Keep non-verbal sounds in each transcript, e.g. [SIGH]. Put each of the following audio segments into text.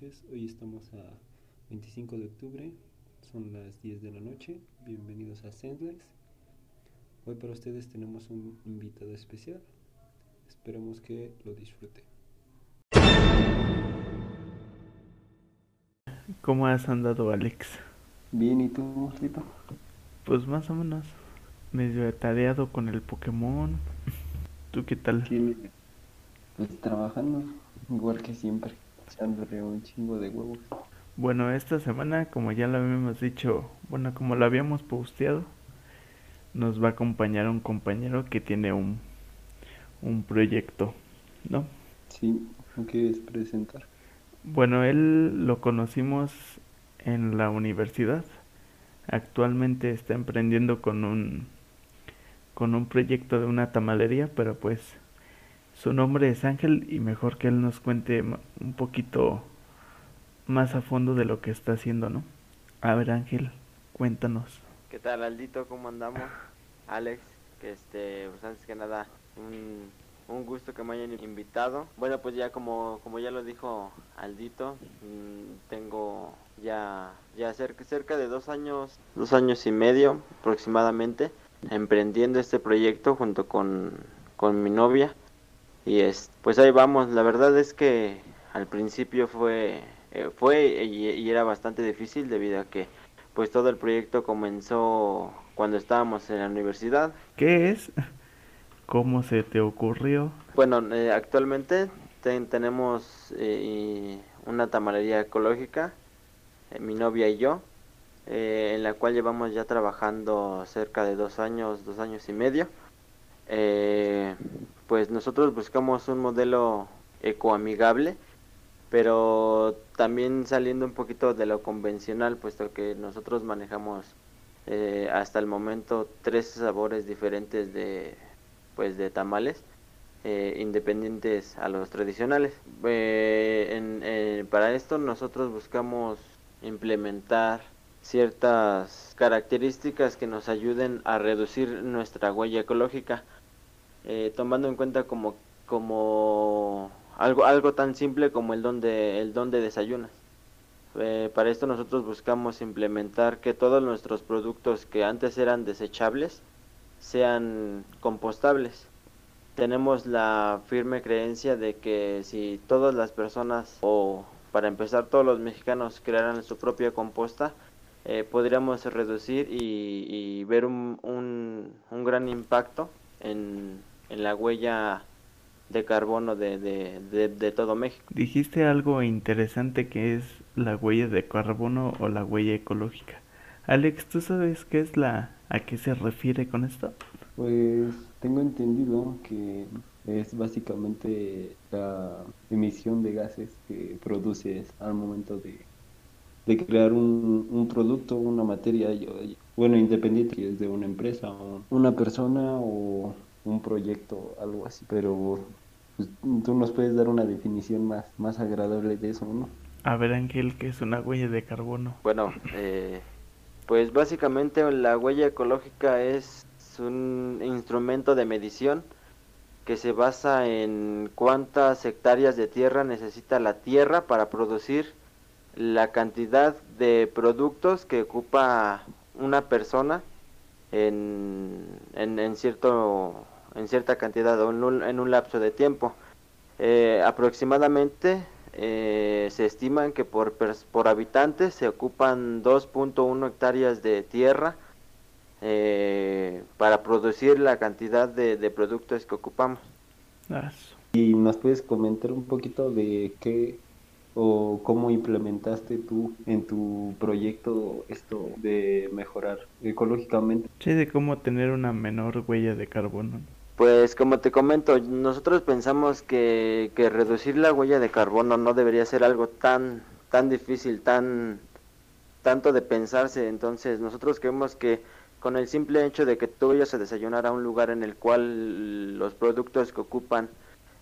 noches. Hoy estamos a 25 de octubre, son las 10 de la noche. Bienvenidos a Sendlex. Hoy para ustedes tenemos un invitado especial. Esperemos que lo disfruten. ¿Cómo has andado, Alex? Bien, ¿y tú, Rito? Pues más o menos. Medio atareado con el Pokémon. [LAUGHS] ¿Tú qué tal? Pues trabajando, igual que siempre, echándole un chingo de huevos. Bueno, esta semana, como ya lo habíamos dicho, bueno, como lo habíamos posteado, nos va a acompañar un compañero que tiene un, un proyecto, ¿no? Sí, ¿qué quieres presentar? Bueno, él lo conocimos en la universidad. Actualmente está emprendiendo con un con un proyecto de una tamalería, pero pues su nombre es Ángel y mejor que él nos cuente un poquito más a fondo de lo que está haciendo, ¿no? A ver, Ángel, cuéntanos. ¿Qué tal, Aldito? ¿Cómo andamos? Alex, que este, pues antes que nada, un, un gusto que me hayan invitado. Bueno, pues ya como, como ya lo dijo Aldito, mm, tengo ya, ya cerca, cerca de dos años, dos años y medio aproximadamente, emprendiendo este proyecto junto con, con mi novia. Y es, pues ahí vamos, la verdad es que al principio fue, eh, fue y, era bastante difícil debido a que pues todo el proyecto comenzó cuando estábamos en la universidad. ¿Qué es? ¿Cómo se te ocurrió? Bueno, eh, actualmente tenemos eh, una tamalería ecológica, mi novia y yo, en la cual llevamos ya trabajando cerca de dos años, dos años y medio. Pues nosotros buscamos un modelo ecoamigable pero también saliendo un poquito de lo convencional, puesto que nosotros manejamos eh, hasta el momento tres sabores diferentes de, pues, de tamales, eh, independientes a los tradicionales. Eh, para esto nosotros buscamos implementar ciertas características que nos ayuden a reducir nuestra huella ecológica, tomando en cuenta como, como algo, algo tan simple como el don de, el don de desayunas. Eh, para esto nosotros buscamos implementar que todos nuestros productos que antes eran desechables sean compostables. Tenemos la firme creencia de que si todas las personas o para empezar todos los mexicanos crearan su propia composta, eh, podríamos reducir y, ver un, un, un, gran impacto en, en la huella de carbono de, de, de, todo México. Dijiste algo interesante que es la huella de carbono o la huella ecológica. Alex, ¿tú sabes qué es la a qué se refiere con esto? Pues tengo entendido que es básicamente la emisión de gases que produces al momento de, de crear un, un, producto, una materia, bueno, independiente si es de una empresa o una persona o un proyecto, algo así, pero pues, tú nos puedes dar una definición más, más agradable de eso, ¿no? A ver, Ángel, ¿qué es una huella de carbono? Bueno, eh, pues básicamente la huella ecológica es un instrumento de medición que se basa en cuántas hectáreas de tierra necesita la tierra para producir la cantidad de productos que ocupa una persona en, en cierto en cierta cantidad o en un, lapso de tiempo. Eh, aproximadamente eh, se estiman que por, por habitante se ocupan 2.1 hectáreas de tierra eh, para producir la cantidad de, productos que ocupamos. ¿Y nos puedes comentar un poquito de qué o cómo implementaste tú en tu proyecto esto de mejorar ecológicamente? Sí, de cómo tener una menor huella de carbono. Pues como te comento, nosotros pensamos que, que reducir la huella de carbono no debería ser algo tan, tan difícil, tan tanto de pensarse. Entonces nosotros creemos que con el simple hecho de que tú vayas a desayunar a un lugar en el cual los productos que ocupan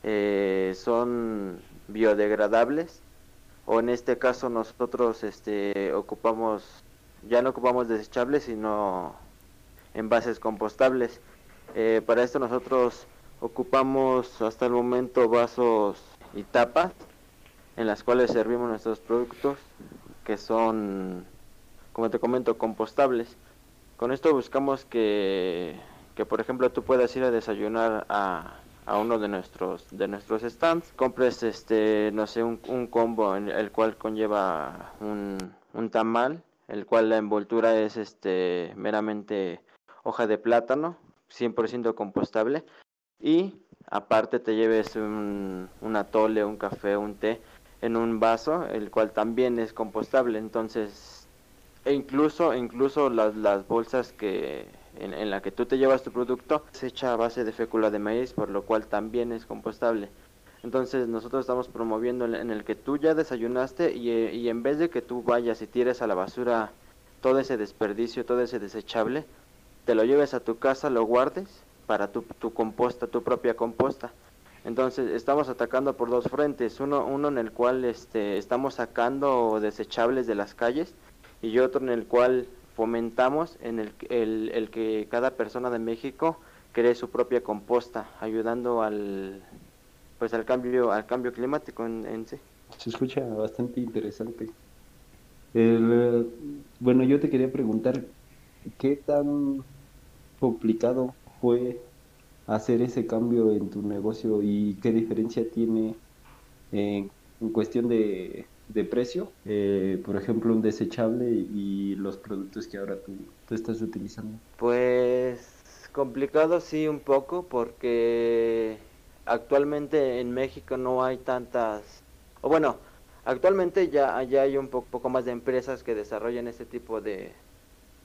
eh, son biodegradables, o en este caso nosotros este, ocupamos, ya no ocupamos desechables, sino envases compostables. Eh, para esto nosotros ocupamos hasta el momento vasos y tapas en las cuales servimos nuestros productos que son, como te comento, compostables. Con esto buscamos que, que por ejemplo, tú puedas ir a desayunar a, a uno de nuestros de nuestros stands, compres este, no sé, un, un combo en el cual conlleva un, un tamal, el cual la envoltura es este meramente hoja de plátano, 100% compostable, y aparte te lleves un, un atole, un café, un té en un vaso, el cual también es compostable. Entonces, e incluso, incluso las, las bolsas que en, la que tú te llevas tu producto se echa a base de fécula de maíz, por lo cual también es compostable. Entonces nosotros estamos promoviendo en el que tú ya desayunaste y, y en vez de que tú vayas y tires a la basura todo ese desperdicio, todo ese desechable, te lo lleves a tu casa, lo guardes para tu, tu composta, tu propia composta. Entonces estamos atacando por dos frentes, uno, uno en el cual este, estamos sacando desechables de las calles y otro en el cual fomentamos en el, el, el que cada persona de México cree su propia composta, ayudando al pues al cambio al cambio climático en, sí. Se escucha bastante interesante. Bueno, yo te quería preguntar qué tan complicado fue hacer ese cambio en tu negocio y qué diferencia tiene en, en cuestión de, de precio, eh, por ejemplo, un desechable y los productos que ahora tú, estás utilizando? Pues complicado sí un poco porque actualmente en México no hay tantas, o bueno, actualmente ya, ya hay un poco, más de empresas que desarrollan este tipo de,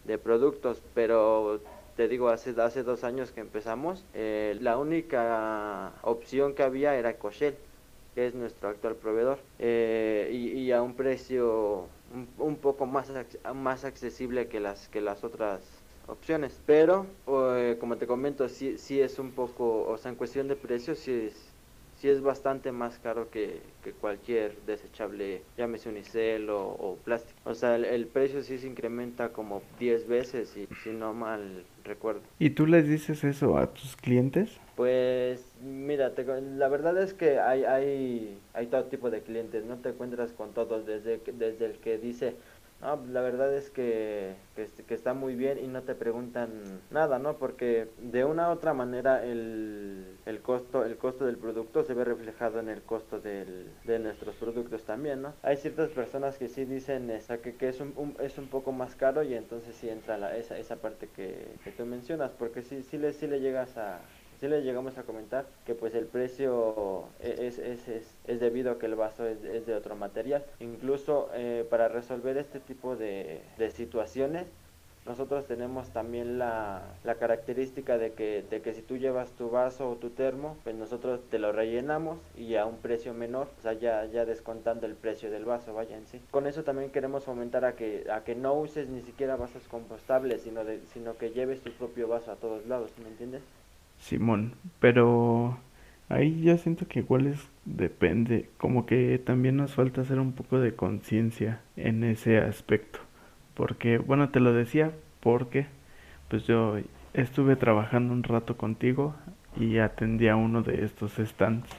de productos, pero te digo, hace, hace dos años que empezamos, eh, la única opción que había era Coshel, que es nuestro actual proveedor, eh, y, a un precio un, poco más, más accesible que las, que las otras opciones. Pero, eh, como te comento, sí, sí es un poco, o sea, en cuestión de precios, sí es, sí es bastante más caro que, que cualquier desechable, llámese unicel o, o plástico. O sea, el, el, precio sí se incrementa como 10 veces, y si no mal recuerdo. ¿Y tú les dices eso a tus clientes? Pues mira, te, la verdad es que hay, hay, hay todo tipo de clientes, no te encuentras con todos, desde, desde el que dice, no, la verdad es que, que, que, está muy bien y no te preguntan nada, ¿no? Porque de una u otra manera el, el costo el costo del producto se ve reflejado en el costo del, de nuestros productos también, ¿no? Hay ciertas personas que sí dicen esa, que, que es, un, un, es un poco más caro y entonces sí entra la, esa, esa parte que, que tú mencionas, porque sí, sí, le, sí le llegas a, sí le llegamos a comentar que pues el precio es, es, es, es debido a que el vaso es, es de otro material. Incluso eh, para resolver este tipo de, de, situaciones, nosotros tenemos también la, la característica de que, de que si tú llevas tu vaso o tu termo, pues nosotros te lo rellenamos y a un precio menor, o sea, ya, ya descontando el precio del vaso, vaya en sí. Con eso también queremos fomentar a que, a que no uses ni siquiera vasos compostables, sino, de, sino que lleves tu propio vaso a todos lados, ¿me entiendes? Simón, pero ahí yo siento que igual es depende, como que también nos falta hacer un poco de conciencia en ese aspecto, porque bueno, te lo decía porque pues yo estuve trabajando un rato contigo y atendí a uno de estos stands.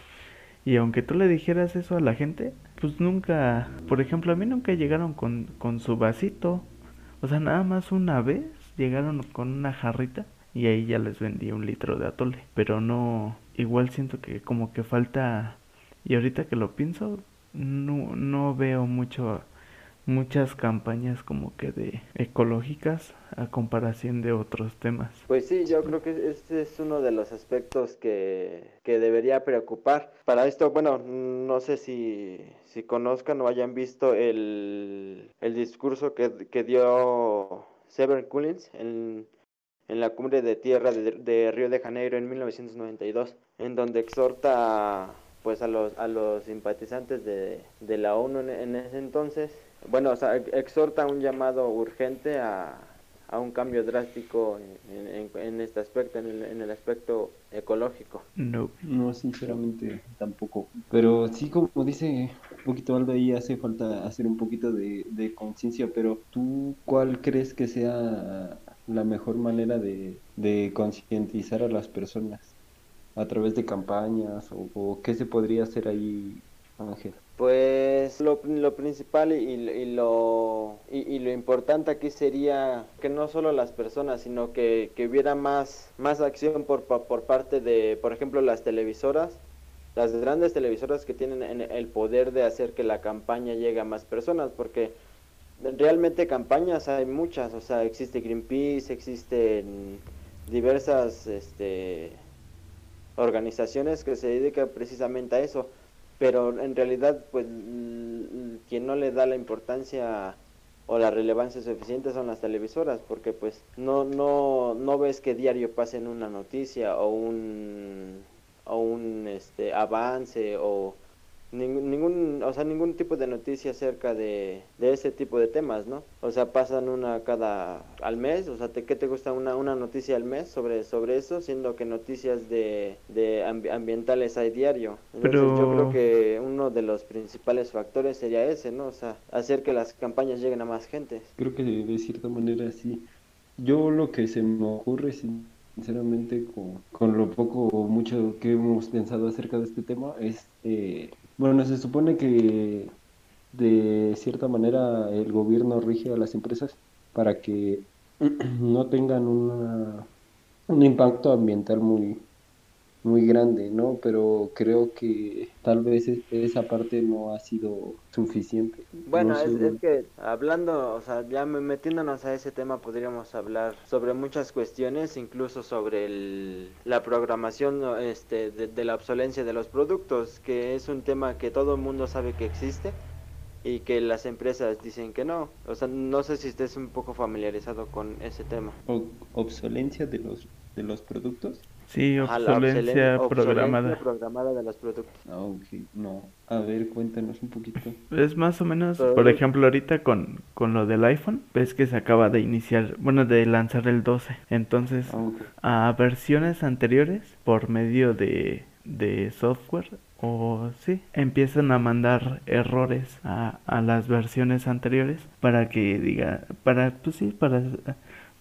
Y aunque tú le dijeras eso a la gente, pues nunca, por ejemplo, a mí nunca llegaron con, con su vasito. O sea, nada más una vez llegaron con una jarrita y ahí ya les vendí un litro de atole. Pero no, igual siento que como que falta, y ahorita que lo pienso, no, no veo mucho, muchas campañas como que de ecológicas a comparación de otros temas. Pues sí, yo creo que este es uno de los aspectos que, que debería preocupar. Para esto, bueno, no sé si, si conozcan o hayan visto el, el discurso que, que dio Sever Collins en en la cumbre de tierra de, de, Río de Janeiro en 1992, en donde exhorta pues a los a los simpatizantes de, de la ONU en, en, ese entonces, bueno, o sea, exhorta un llamado urgente a, a un cambio drástico en, en, en este aspecto, en el, en el, aspecto ecológico. No, no, sinceramente tampoco. Pero sí, como dice un poquito Aldo, ahí hace falta hacer un poquito de, de conciencia, pero tú, ¿cuál crees que sea la mejor manera de, de concientizar a las personas a través de campañas o, o, qué se podría hacer ahí Ángel? Pues lo, lo principal y, y lo, y, lo importante aquí sería que no solo las personas, sino que, que hubiera más, más acción por, por parte de, por ejemplo, las televisoras, las grandes televisoras que tienen el poder de hacer que la campaña llegue a más personas, porque realmente campañas hay muchas, o sea, existe Greenpeace, existen diversas este, organizaciones que se dedican precisamente a eso, pero en realidad pues quien no le da la importancia o la relevancia suficiente son las televisoras, porque pues no no no ves que diario pasen una noticia o un o un este avance o ningún, o sea, ningún tipo de noticia acerca de, de, ese tipo de temas, ¿no? O sea, pasan una cada al mes, o sea, te, ¿qué te gusta una, una noticia al mes sobre, sobre eso? Siendo que noticias de, de ambientales hay diario. Entonces, yo creo que uno de los principales factores sería ese, ¿no? O sea, hacer que las campañas lleguen a más gente. Creo que de cierta manera sí. Yo lo que se me ocurre, sinceramente, con, con lo poco o mucho que hemos pensado acerca de este tema, es... Eh, bueno, se supone que de cierta manera el gobierno rige a las empresas para que [CLEARS THROAT] no tengan una, un impacto ambiental muy, muy grande, ¿no? Pero creo que tal vez esa parte no ha sido suficiente. Bueno, es, que hablando, o sea, ya metiéndonos a ese tema podríamos hablar sobre muchas cuestiones, incluso sobre el, la programación este, de, la obsolencia de los productos, que es un tema que todo el mundo sabe que existe y que las empresas dicen que no. O sea, no sé si estés un poco familiarizado con ese tema. ¿Obsolencia de los, de los productos? Sí, obsolencia, programada. programada de los productos. Ah, ok, no. A ver, cuéntanos un poquito. Es más o menos, por ejemplo, ahorita con, con lo del iPhone, ves que se acaba de iniciar, bueno, de lanzar el 12. Entonces, ah, a versiones anteriores, por medio de, de software, o sí, empiezan a mandar errores a, a las versiones anteriores para que diga, para, pues sí, para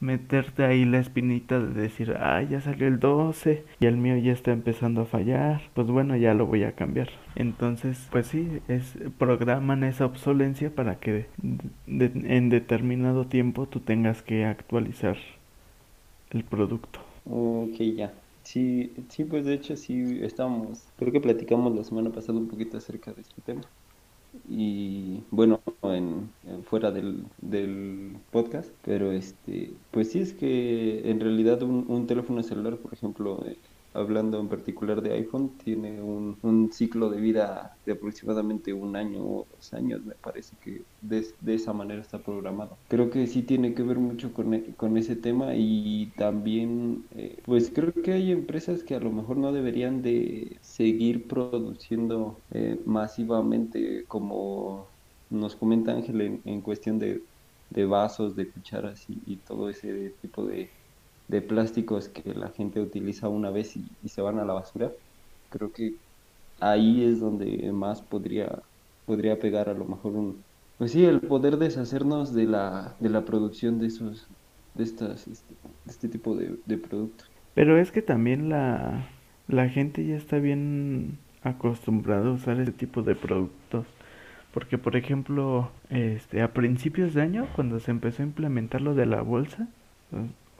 meterte ahí la espinita de decir, ah, ya salió el 12 y el mío ya está empezando a fallar, pues bueno, ya lo voy a cambiar. Entonces, pues sí, es programan esa obsolencia para que en determinado tiempo tú tengas que actualizar el producto. Ok, ya. Sí, sí, pues de hecho sí estamos, creo que platicamos la semana pasada un poquito acerca de este tema y bueno, en, fuera del, del, podcast, pero este, pues sí es que en realidad un, un teléfono celular, por ejemplo, eh, hablando en particular de iPhone, tiene un, ciclo de vida de aproximadamente un año o dos años, me parece que de, de, esa manera está programado. Creo que sí tiene que ver mucho con, e, con ese tema y también, eh, pues creo que hay empresas que a lo mejor no deberían de seguir produciendo eh, masivamente como nos comenta Ángel en, en cuestión de, de, vasos, de cucharas y, y todo ese tipo de de plásticos que la gente utiliza una vez y, se van a la basura, creo que ahí es donde más podría, podría pegar a lo mejor un, pues sí, el poder deshacernos de la, de la producción de esos, de estas, este, este tipo de, productos. Pero es que también la, la gente ya está bien acostumbrada a usar ese tipo de productos. Porque, por ejemplo, este, a principios de año, cuando se empezó a implementar lo de la bolsa,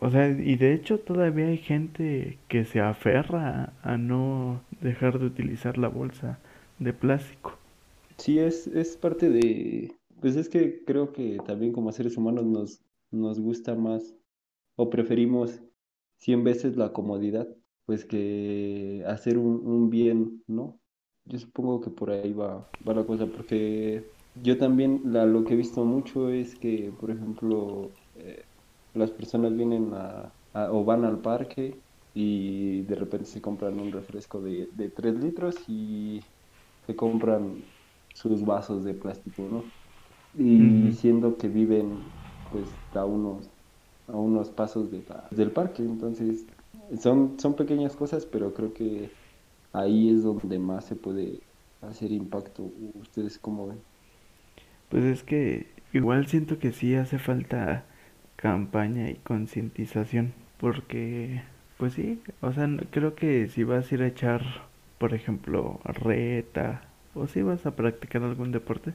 o sea, y de hecho todavía hay gente que se aferra a, no dejar de utilizar la bolsa de plástico. Sí, es, es parte de... Pues es que creo que también como seres humanos nos, nos gusta más o preferimos cien veces la comodidad, pues que hacer un, un bien, ¿no? Yo supongo que por ahí va, va la cosa, porque yo también la, lo que he visto mucho es que, por ejemplo, eh, las personas vienen a, o van al parque y de repente se compran un refresco de, de 3 litros y se compran sus vasos de plástico, ¿no? Y siendo que viven pues a unos, a unos pasos de del parque, entonces son, son pequeñas cosas, pero creo que ahí es donde más se puede hacer impacto. ¿Ustedes cómo ven? Pues es que igual siento que sí hace falta campaña y concientización porque pues sí o sea creo que si vas a ir a echar por ejemplo reta o si vas a practicar algún deporte,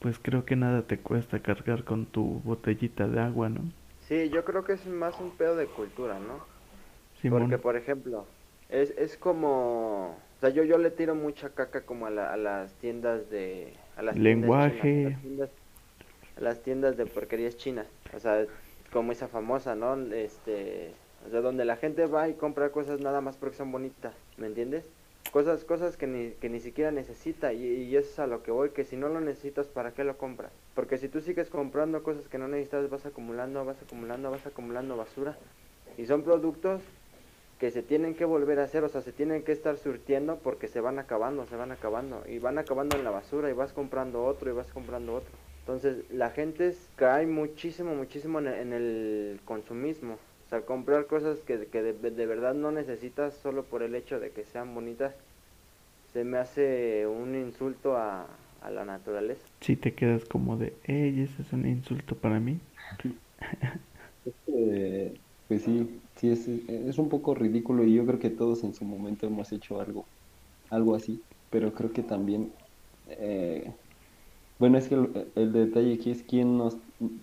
pues creo que nada te cuesta cargar con tu botellita de agua, ¿no? Sí, yo creo que es más un pedo de cultura, ¿no? Simón. Porque, por ejemplo, es, es como... O sea, yo, yo le tiro mucha caca como a, la- a las tiendas de... A las tiendas Lenguaje. chinas, a las tiendas- las tiendas de porquerías chinas. O sea, como esa famosa, ¿no? Este... O sea, donde la gente va y compra cosas nada más porque son bonitas, ¿me entiendes? Cosas, cosas que ni, que ni siquiera necesita y, y eso es a lo que voy, que si no lo necesitas, ¿para qué lo compras? Porque si tú sigues comprando cosas que no necesitas, vas acumulando, vas acumulando, vas acumulando basura. Y son productos que se tienen que volver a hacer, o sea, se tienen que estar surtiendo porque se van acabando, se van acabando, y van acabando en la basura, y vas comprando otro, y vas comprando otro. Entonces, la gente cae muchísimo, muchísimo en el, en el consumismo. O sea, comprar cosas que, que de, de verdad no necesitas solo por el hecho de que sean bonitas, se me hace un insulto a, a la naturaleza. Si te quedas como de, ey, ese es un insulto para mí. [LAUGHS] Este, pues sí, sí, es, es un poco ridículo y yo creo que todos en su momento hemos hecho algo, algo así, pero creo que también, eh, bueno, es que el, detalle aquí es quién nos,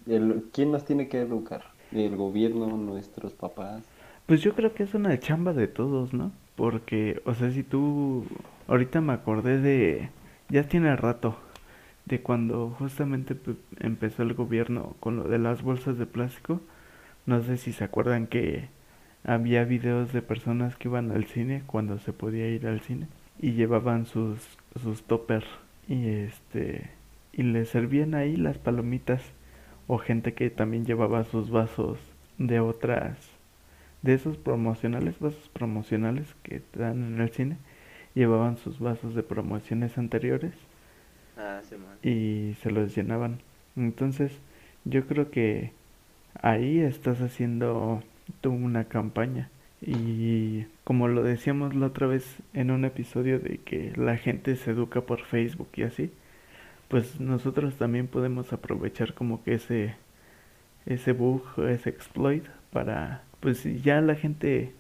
el, quién nos tiene que educar, el gobierno, nuestros papás. Pues yo creo que es una chamba de todos, ¿no? Porque, o sea, si tú... Ahorita me acordé de... Ya tiene rato. De cuando justamente pues, empezó el gobierno con lo de las bolsas de plástico. No sé si se acuerdan que había videos de personas que iban al cine cuando se podía ir al cine. Y llevaban sus, sus toppers. Y este... Y les servían ahí las palomitas. O gente que también llevaba sus vasos de otras de esos promocionales, vasos promocionales que te dan en el cine, llevaban sus vasos de promociones anteriores Ah, sí, y se los llenaban. Entonces, yo creo que ahí estás haciendo tú una campaña. Y como lo decíamos la otra vez en un episodio de que la gente se educa por Facebook y así, pues nosotros también podemos aprovechar como que ese ese bug, ese exploit para pues si ya la gente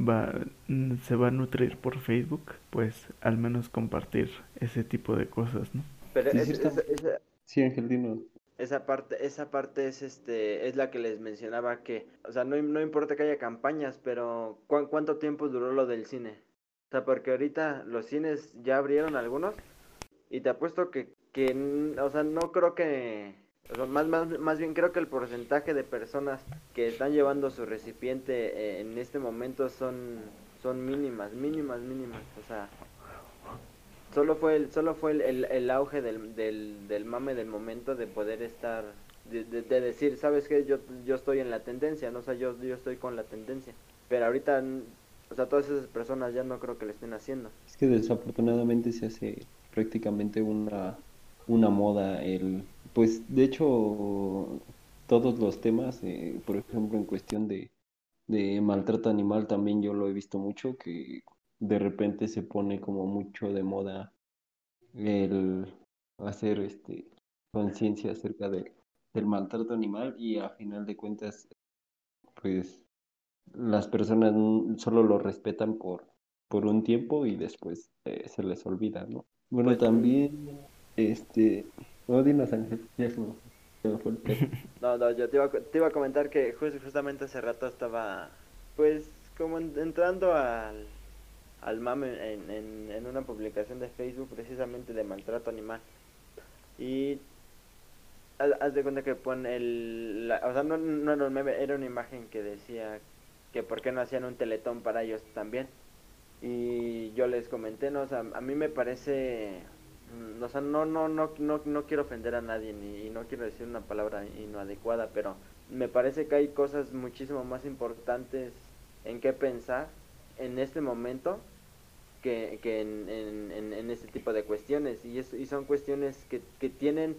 va mm, se va a nutrir por Facebook, pues al menos compartir ese tipo de cosas, ¿no? Pero Sí, es- cierto. esa- esa- Sí, Ángel, dinos. Esa parte, esa parte es este, es la que les mencionaba que, o sea, no, no importa que haya campañas, pero ¿cuán- ¿cuánto tiempo duró lo del cine? O sea, porque ahorita los cines ya abrieron algunos y te apuesto que, que, o sea, no creo que, o sea, más, más, más bien creo que el porcentaje de personas que están llevando su recipiente en este momento son, son mínimas, mínimas, mínimas, o sea, solo fue el, solo fue el, el, auge del, del, del mame del momento de poder estar, de, de, de decir, ¿sabes qué? Yo, yo estoy en la tendencia, ¿no? O sea, yo, yo estoy con la tendencia. Pero ahorita, o sea, todas esas personas ya no creo que lo estén haciendo. Es que desafortunadamente se hace prácticamente una, una moda el, pues de hecho todos los temas, eh, por ejemplo en cuestión de, de maltrato animal también yo lo he visto mucho que de repente se pone como mucho de moda el hacer este conciencia acerca de, del maltrato animal y a final de cuentas pues las personas solo lo respetan por, por un tiempo y después eh, se les olvida, ¿no? Bueno, Pues- también, este, no, dinos Ángel, ya se me, fue el. [LAUGHS] No, no, yo te iba, te iba a comentar que jus- justamente hace rato estaba, pues, como en- entrando al, al mame en, en, una publicación de Facebook precisamente de maltrato animal. Y haz, de cuenta que pone el, la- o sea, no, no era un meme, era una imagen que decía que por qué no hacían un teletón para ellos también. Y yo les comenté, no, o sea, a mí me parece, o sea, no, no, no, no, no quiero ofender a nadie ni y no quiero decir una palabra inadecuada, pero me parece que hay cosas muchísimo más importantes en qué pensar en este momento que, que en, en, en, en este tipo de cuestiones. Y, es, y son cuestiones que, que tienen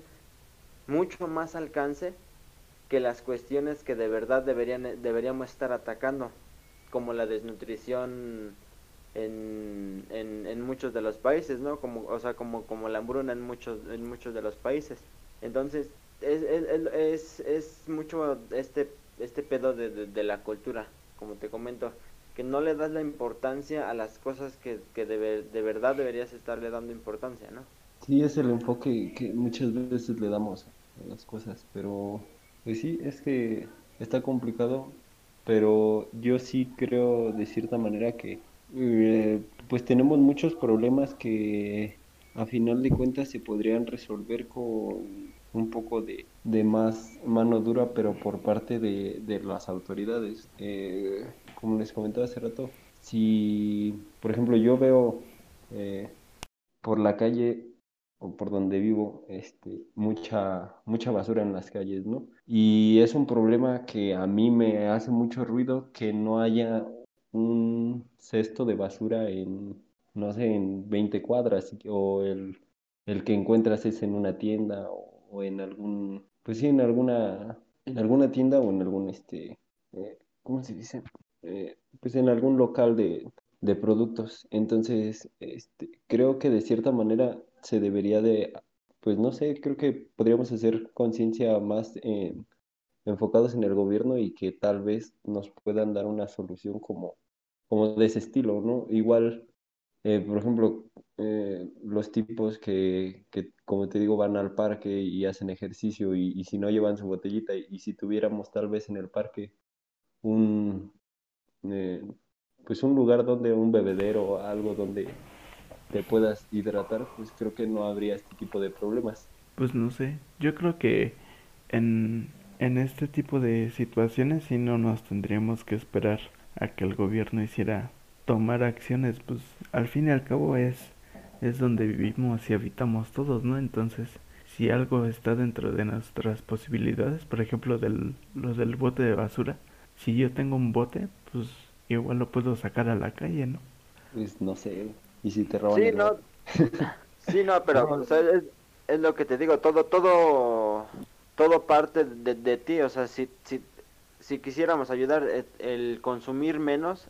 mucho más alcance que las cuestiones que de verdad deberían, deberíamos estar atacando, como la desnutrición en, en, en muchos de los países, ¿no? Como, o sea, como, como la hambruna en muchos, en muchos de los países. Entonces, es, es, es, es- mucho este, este pedo de, de, de la cultura, como te comento. que no le das la importancia a las cosas que, que de, de verdad deberías estarle dando importancia, ¿no? Sí, es el enfoque que muchas veces le damos a las cosas, pero pues sí, es que está complicado, pero yo sí creo de cierta manera que eh, pues tenemos muchos problemas que a final de cuentas se podrían resolver con un poco de, de más mano dura, pero por parte de, de las autoridades. Eh, como les comentaba hace rato, si, por ejemplo, yo veo eh, por la calle o por donde vivo, este, mucha, mucha basura en las calles, ¿no? Y es un problema que a mí me hace mucho ruido que no haya un cesto de basura en, no sé, en 20 cuadras, o el, el que encuentras es en una tienda o, en algún, pues sí, en alguna, en alguna tienda o en algún, este, eh, ¿cómo se dice? Eh, pues en algún local de, de productos. Entonces, este, creo que de cierta manera se debería de, pues no sé, creo que podríamos hacer conciencia más en, enfocados en el gobierno y que tal vez nos puedan dar una solución como, como de ese estilo, ¿no? Igual, eh, por ejemplo, eh, los tipos que, que, como te digo, van al parque y hacen ejercicio y, si no llevan su botellita y, y, si tuviéramos tal vez en el parque un, eh, pues un lugar donde un bebedero o algo donde te puedas hidratar, pues creo que no habría este tipo de problemas. Pues no sé, yo creo que en, en este tipo de situaciones sí no nos tendríamos que esperar a que el gobierno hiciera tomar acciones, pues al fin y al cabo es, es donde vivimos y habitamos todos, ¿no? Entonces, si algo está dentro de nuestras posibilidades, por ejemplo, del, lo del bote de basura, si yo tengo un bote, pues igual lo puedo sacar a la calle, ¿no? Pues no sé, y si te roban Sí, no, [LAUGHS] sí, no, pero [LAUGHS] o sea, es, es, lo que te digo, todo, todo, todo parte de, de ti, o sea, si, si, si quisiéramos ayudar, el, el consumir menos,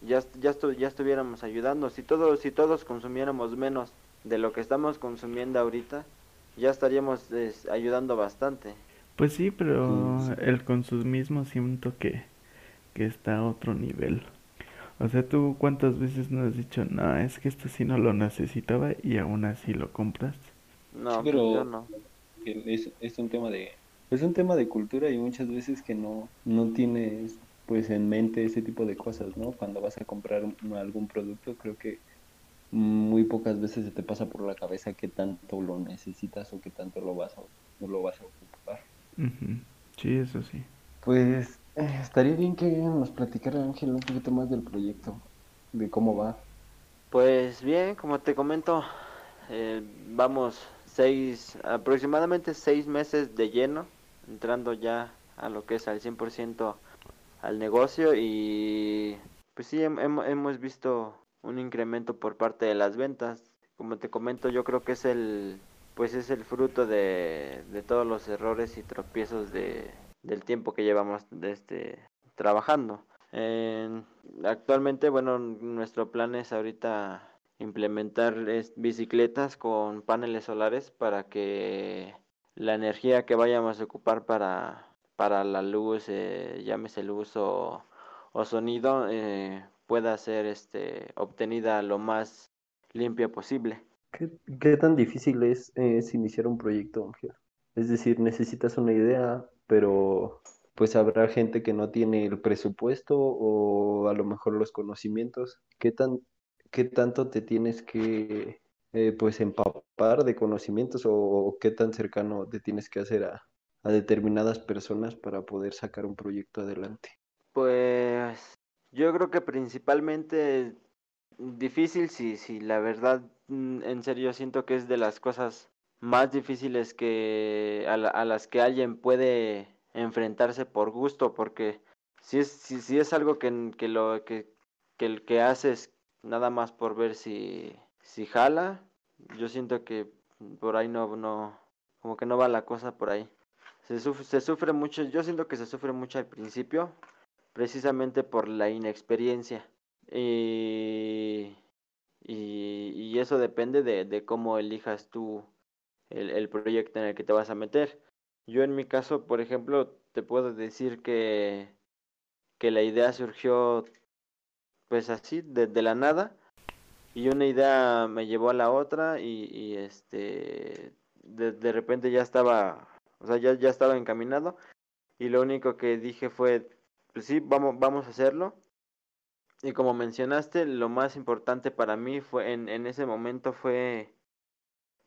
ya, ya, estu ya estuviéramos ayudando, si todos, si todos consumiéramos menos de lo que estamos consumiendo ahorita, ya estaríamos es, ayudando bastante. Pues sí, pero el consumismo siento que, que está a otro nivel. O sea, tú cuántas veces nos has dicho, no, es que esto sí no lo necesitaba y aún así lo compras. No, sí, pero yo no. Es, es un tema de es un tema de cultura y muchas veces que no no tienes pues en mente ese tipo de cosas, ¿no? Cuando vas a comprar un, algún producto, creo que muy pocas veces se te pasa por la cabeza qué tanto lo necesitas o qué tanto lo vas a, lo vas a ocupar. Uh -huh. Sí, eso sí. Pues eh, estaría bien que nos platicara Ángel un poquito más del proyecto, de cómo va. Pues bien, como te comento, eh, vamos seis, aproximadamente seis meses de lleno, entrando ya a lo que es al 100% al negocio y pues sí, hemos, hemos visto un incremento por parte de las ventas. Como te comento, yo creo que es el pues es el fruto de, de todos los errores y tropiezos de, del tiempo que llevamos de este, trabajando. Actualmente, bueno, nuestro plan es ahorita implementar bicicletas con paneles solares para que la energía que vayamos a ocupar para, para la luz, eh, llámese luz o, sonido, eh, pueda ser este, obtenida lo más limpia posible. ¿Qué, tan difícil es, iniciar un proyecto? Es decir, necesitas una idea, pero pues habrá gente que no tiene el presupuesto o a lo mejor los conocimientos. ¿Qué tan qué tanto te tienes que eh, pues empapar de conocimientos o, qué tan cercano te tienes que hacer a, a determinadas personas para poder sacar un proyecto adelante? Pues yo creo que principalmente difícil si si la verdad mm, en serio siento que es de las cosas más difíciles que a, la, las que alguien puede enfrentarse por gusto porque si es si, si es algo que, que lo que, que que haces nada más por ver si si jala. Yo siento que por ahí no no como que no va la cosa por ahí. Se sufre, se sufre mucho yo siento que se sufre mucho al principio precisamente por la inexperiencia. Y y, y eso depende de, de cómo elijas tú el, el, proyecto en el que te vas a meter. Yo en mi caso, por ejemplo, te puedo decir que, que la idea surgió pues así, de, de la nada. Y una idea me llevó a la otra y, este, de, de repente ya estaba, o sea, ya, ya estaba encaminado. Y lo único que dije fue, pues sí, vamos, vamos a hacerlo. Y como mencionaste, lo más importante para mí fue en, en ese momento fue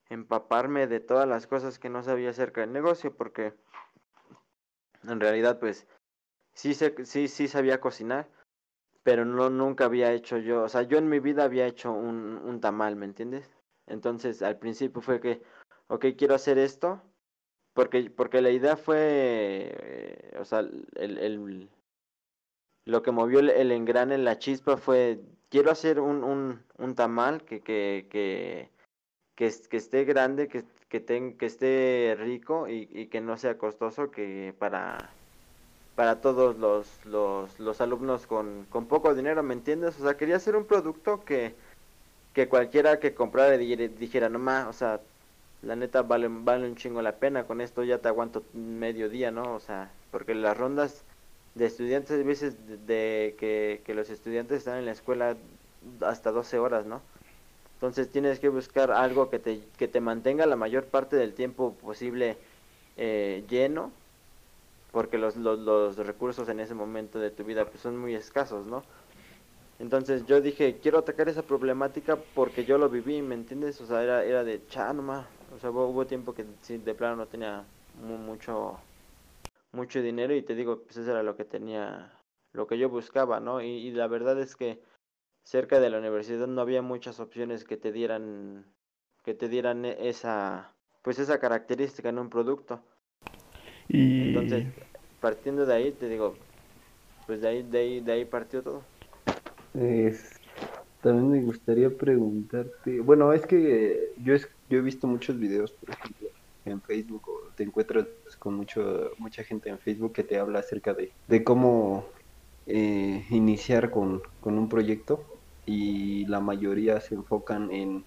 empaparme de todas las cosas que no sabía acerca del negocio, porque en realidad pues sí, sí, sí sabía cocinar, pero no nunca había hecho yo, o sea, yo en mi vida había hecho un, un tamal, ¿me entiendes? Entonces al principio fue que, ok, quiero hacer esto, porque, porque la idea fue, o sea, el, el, lo que movió el, el engrane, la chispa fue, quiero hacer un, un, un tamal que, que, que, que, esté grande, que, que, que esté rico y, y que no sea costoso, que para para todos los, los, los alumnos con, con poco dinero, ¿me entiendes? O sea, quería hacer un producto que, que cualquiera que comprara dijera, no más, o sea, la neta vale, vale un chingo la pena, con esto ya te aguanto medio día, ¿no? O sea, porque las rondas de estudiantes, a veces de, que, que los estudiantes están en la escuela hasta 12 horas, ¿no? Entonces tienes que buscar algo que te, que te mantenga la mayor parte del tiempo posible eh, lleno porque los, los, los, recursos en ese momento de tu vida pues, son muy escasos, ¿no? Entonces yo dije, quiero atacar esa problemática porque yo lo viví, ¿me entiendes? O sea, era, era de, cha, nomás. O sea, hubo, hubo tiempo que sí, de plano no tenía mu mucho, mucho dinero y te digo, pues eso era lo que tenía, lo que yo buscaba, ¿no? Y, y la verdad es que cerca de la universidad no había muchas opciones que te dieran, que te dieran esa, pues esa característica en un producto. Y... Entonces, partiendo de ahí, te digo, pues de ahí, de ahí, de ahí partió todo. Es, también me gustaría preguntarte, bueno, es que yo, es, yo he visto muchos videos, por ejemplo, en Facebook, o te encuentras con mucho, mucha gente en Facebook que te habla acerca de, de cómo eh, iniciar con, con un proyecto y la mayoría se enfocan en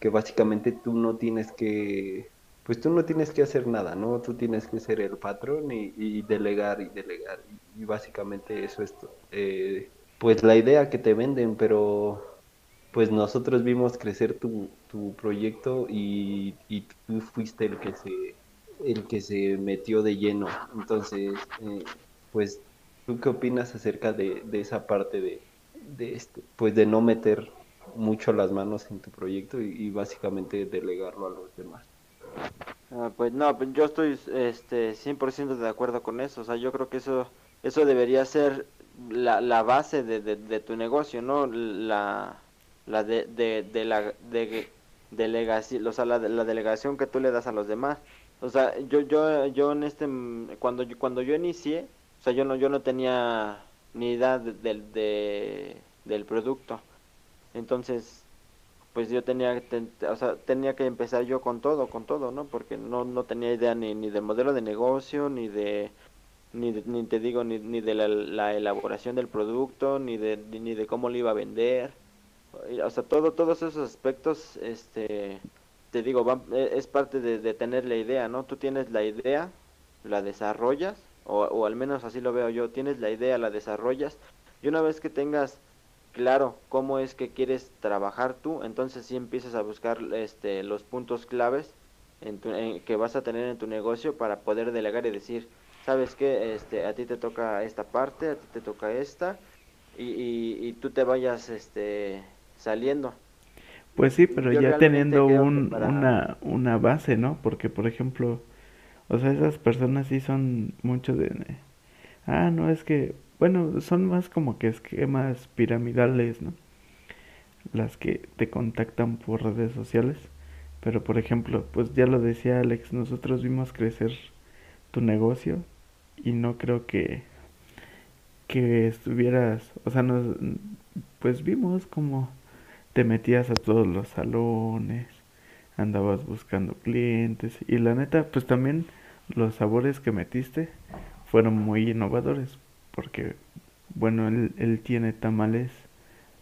que básicamente tú no tienes que pues tú no tienes que hacer nada, ¿no? Tú tienes que ser el patrón y, delegar y delegar. Y, y, básicamente eso es, eh, pues la idea que te venden, pero pues nosotros vimos crecer tu, tu proyecto y, y, tú fuiste el que se el que se metió de lleno. Entonces, eh, pues, ¿tú qué opinas acerca de, de esa parte de, de este, pues de no meter mucho las manos en tu proyecto y, y básicamente delegarlo a los demás? Uh, pues no, pues yo estoy este 100% de acuerdo con eso, o sea, yo creo que eso eso debería ser la, la base de, de, tu negocio, ¿no? La, la de, de, de la de, delegación, o sea, la, la delegación que tú le das a los demás. O sea, yo yo yo en este cuando yo, cuando yo inicié, o sea, yo no yo no tenía ni idea del de, del producto. Entonces, pues yo tenía, ten, o sea, tenía que empezar yo con todo, con todo, ¿no? Porque no, no tenía idea ni, ni del modelo de negocio, ni de, ni, ni te digo, ni, ni de la, la, elaboración del producto, ni de, ni de cómo lo iba a vender. O sea, todo, todos esos aspectos, este, te digo, van, e, es parte de, de tener la idea, ¿no? Tú tienes la idea, la desarrollas, o, o al menos así lo veo yo, tienes la idea, la desarrollas, y una vez que tengas claro cómo es que quieres trabajar tú, entonces sí empiezas a buscar este, los puntos claves en tu, en, que vas a tener en tu negocio para poder delegar y decir, sabes que este, a ti te toca esta parte, a ti te toca esta, y, y, y tú te vayas este, saliendo. Pues sí, pero Yo ya teniendo un, para... una, una base, ¿no? Porque, por ejemplo, o sea, esas personas sí son mucho de... Ah, no, es que bueno, son más como que esquemas piramidales, ¿no? Las que te contactan por redes sociales. Pero por ejemplo, pues ya lo decía Alex, nosotros vimos crecer tu negocio y no creo que que estuvieras, o sea, nos, pues vimos como te metías a todos los salones, andabas buscando clientes y la neta, pues también los sabores que metiste fueron muy innovadores porque, bueno, él, él tiene tamales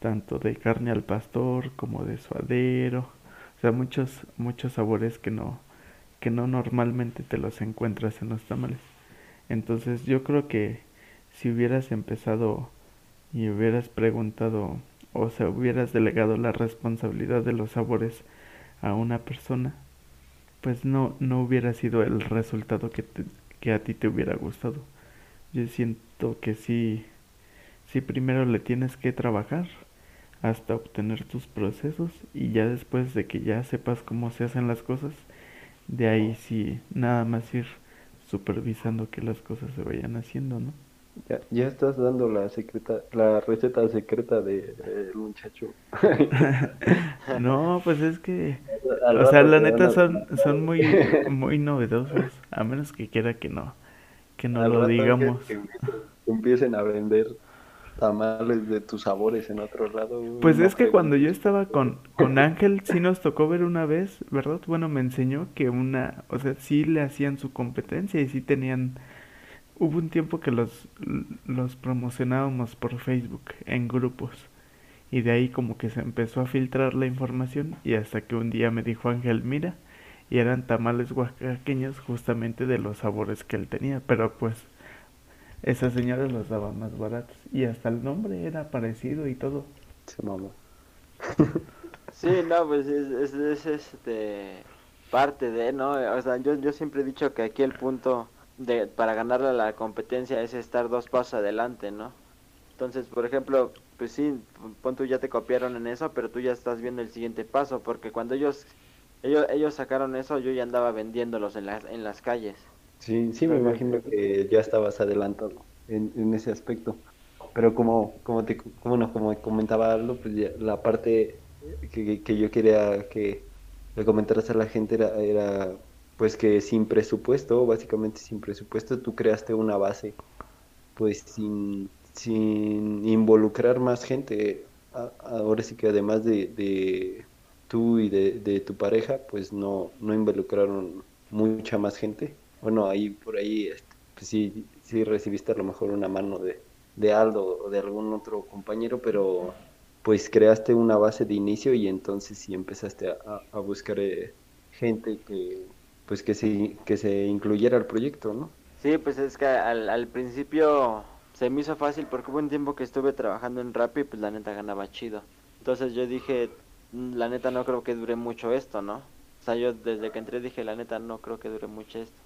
tanto de carne al pastor como de suadero, o sea, muchos, muchos sabores que no, que no normalmente te los encuentras en los tamales. Entonces yo creo que si hubieras empezado y hubieras preguntado o sea, hubieras delegado la responsabilidad de los sabores a una persona, pues no, no hubiera sido el resultado que, que a ti te hubiera gustado. Yo siento que sí, sí primero le tienes que trabajar hasta obtener tus procesos y ya después de que ya sepas cómo se hacen las cosas, de ahí sí nada más ir supervisando que las cosas se vayan haciendo, ¿no? Ya, ya estás dando la secreta, la receta secreta del de, muchacho. [LAUGHS] no, pues es que, o sea, la neta son, son muy, [LAUGHS] muy novedosos, a menos que quiera que no, que no lo digamos. Que, empiecen a vender tamales de tus sabores en otro lado. Pues es que cuando yo estaba con, con Ángel, sí nos tocó ver una vez, ¿verdad? Bueno, me enseñó que una, o sea, sí le hacían su competencia y sí tenían Hubo un tiempo que los, los promocionábamos por Facebook en grupos y de ahí como que se empezó a filtrar la información y hasta que un día me dijo Ángel, mira, y eran tamales oaxaqueños justamente de los sabores que él tenía, pero pues esa señora los daba más baratos y hasta el nombre era parecido y todo. Se mamó. [LAUGHS] sí, no, pues es, es, este, parte de, ¿no? O sea, yo, yo siempre he dicho que aquí el punto de, para ganarle la competencia es estar dos pasos adelante, ¿no? Entonces, por ejemplo, pues sí, pon tú ya te copiaron en eso, pero tú ya estás viendo el siguiente paso, porque cuando ellos ellos, ellos sacaron eso, yo ya andaba vendiéndolos en las, en las calles. Sí, sí, me imagino que ya estabas adelantado en, en ese aspecto. Pero como, como, te, como, no, como comentaba Aldo, pues la parte que, que, yo quería que le comentaras a la gente era, era pues que sin presupuesto, básicamente sin presupuesto, tú creaste una base, pues sin, sin involucrar más gente. Ahora sí que además de, de tú y de, tu pareja, pues no, no involucraron mucha más gente. Bueno, ahí por ahí este, pues sí, sí recibiste a lo mejor una mano de, de Aldo o de algún otro compañero, pero pues creaste una base de inicio y entonces sí empezaste a, a buscar eh, gente que, pues que se, que se incluyera el proyecto, ¿no? Sí, pues es que al, al principio se me hizo fácil porque hubo un tiempo que estuve trabajando en Rappi y pues la neta ganaba chido. Entonces yo dije, la neta no creo que dure mucho esto, ¿no? O sea, yo desde que entré dije, la neta no creo que dure mucho esto.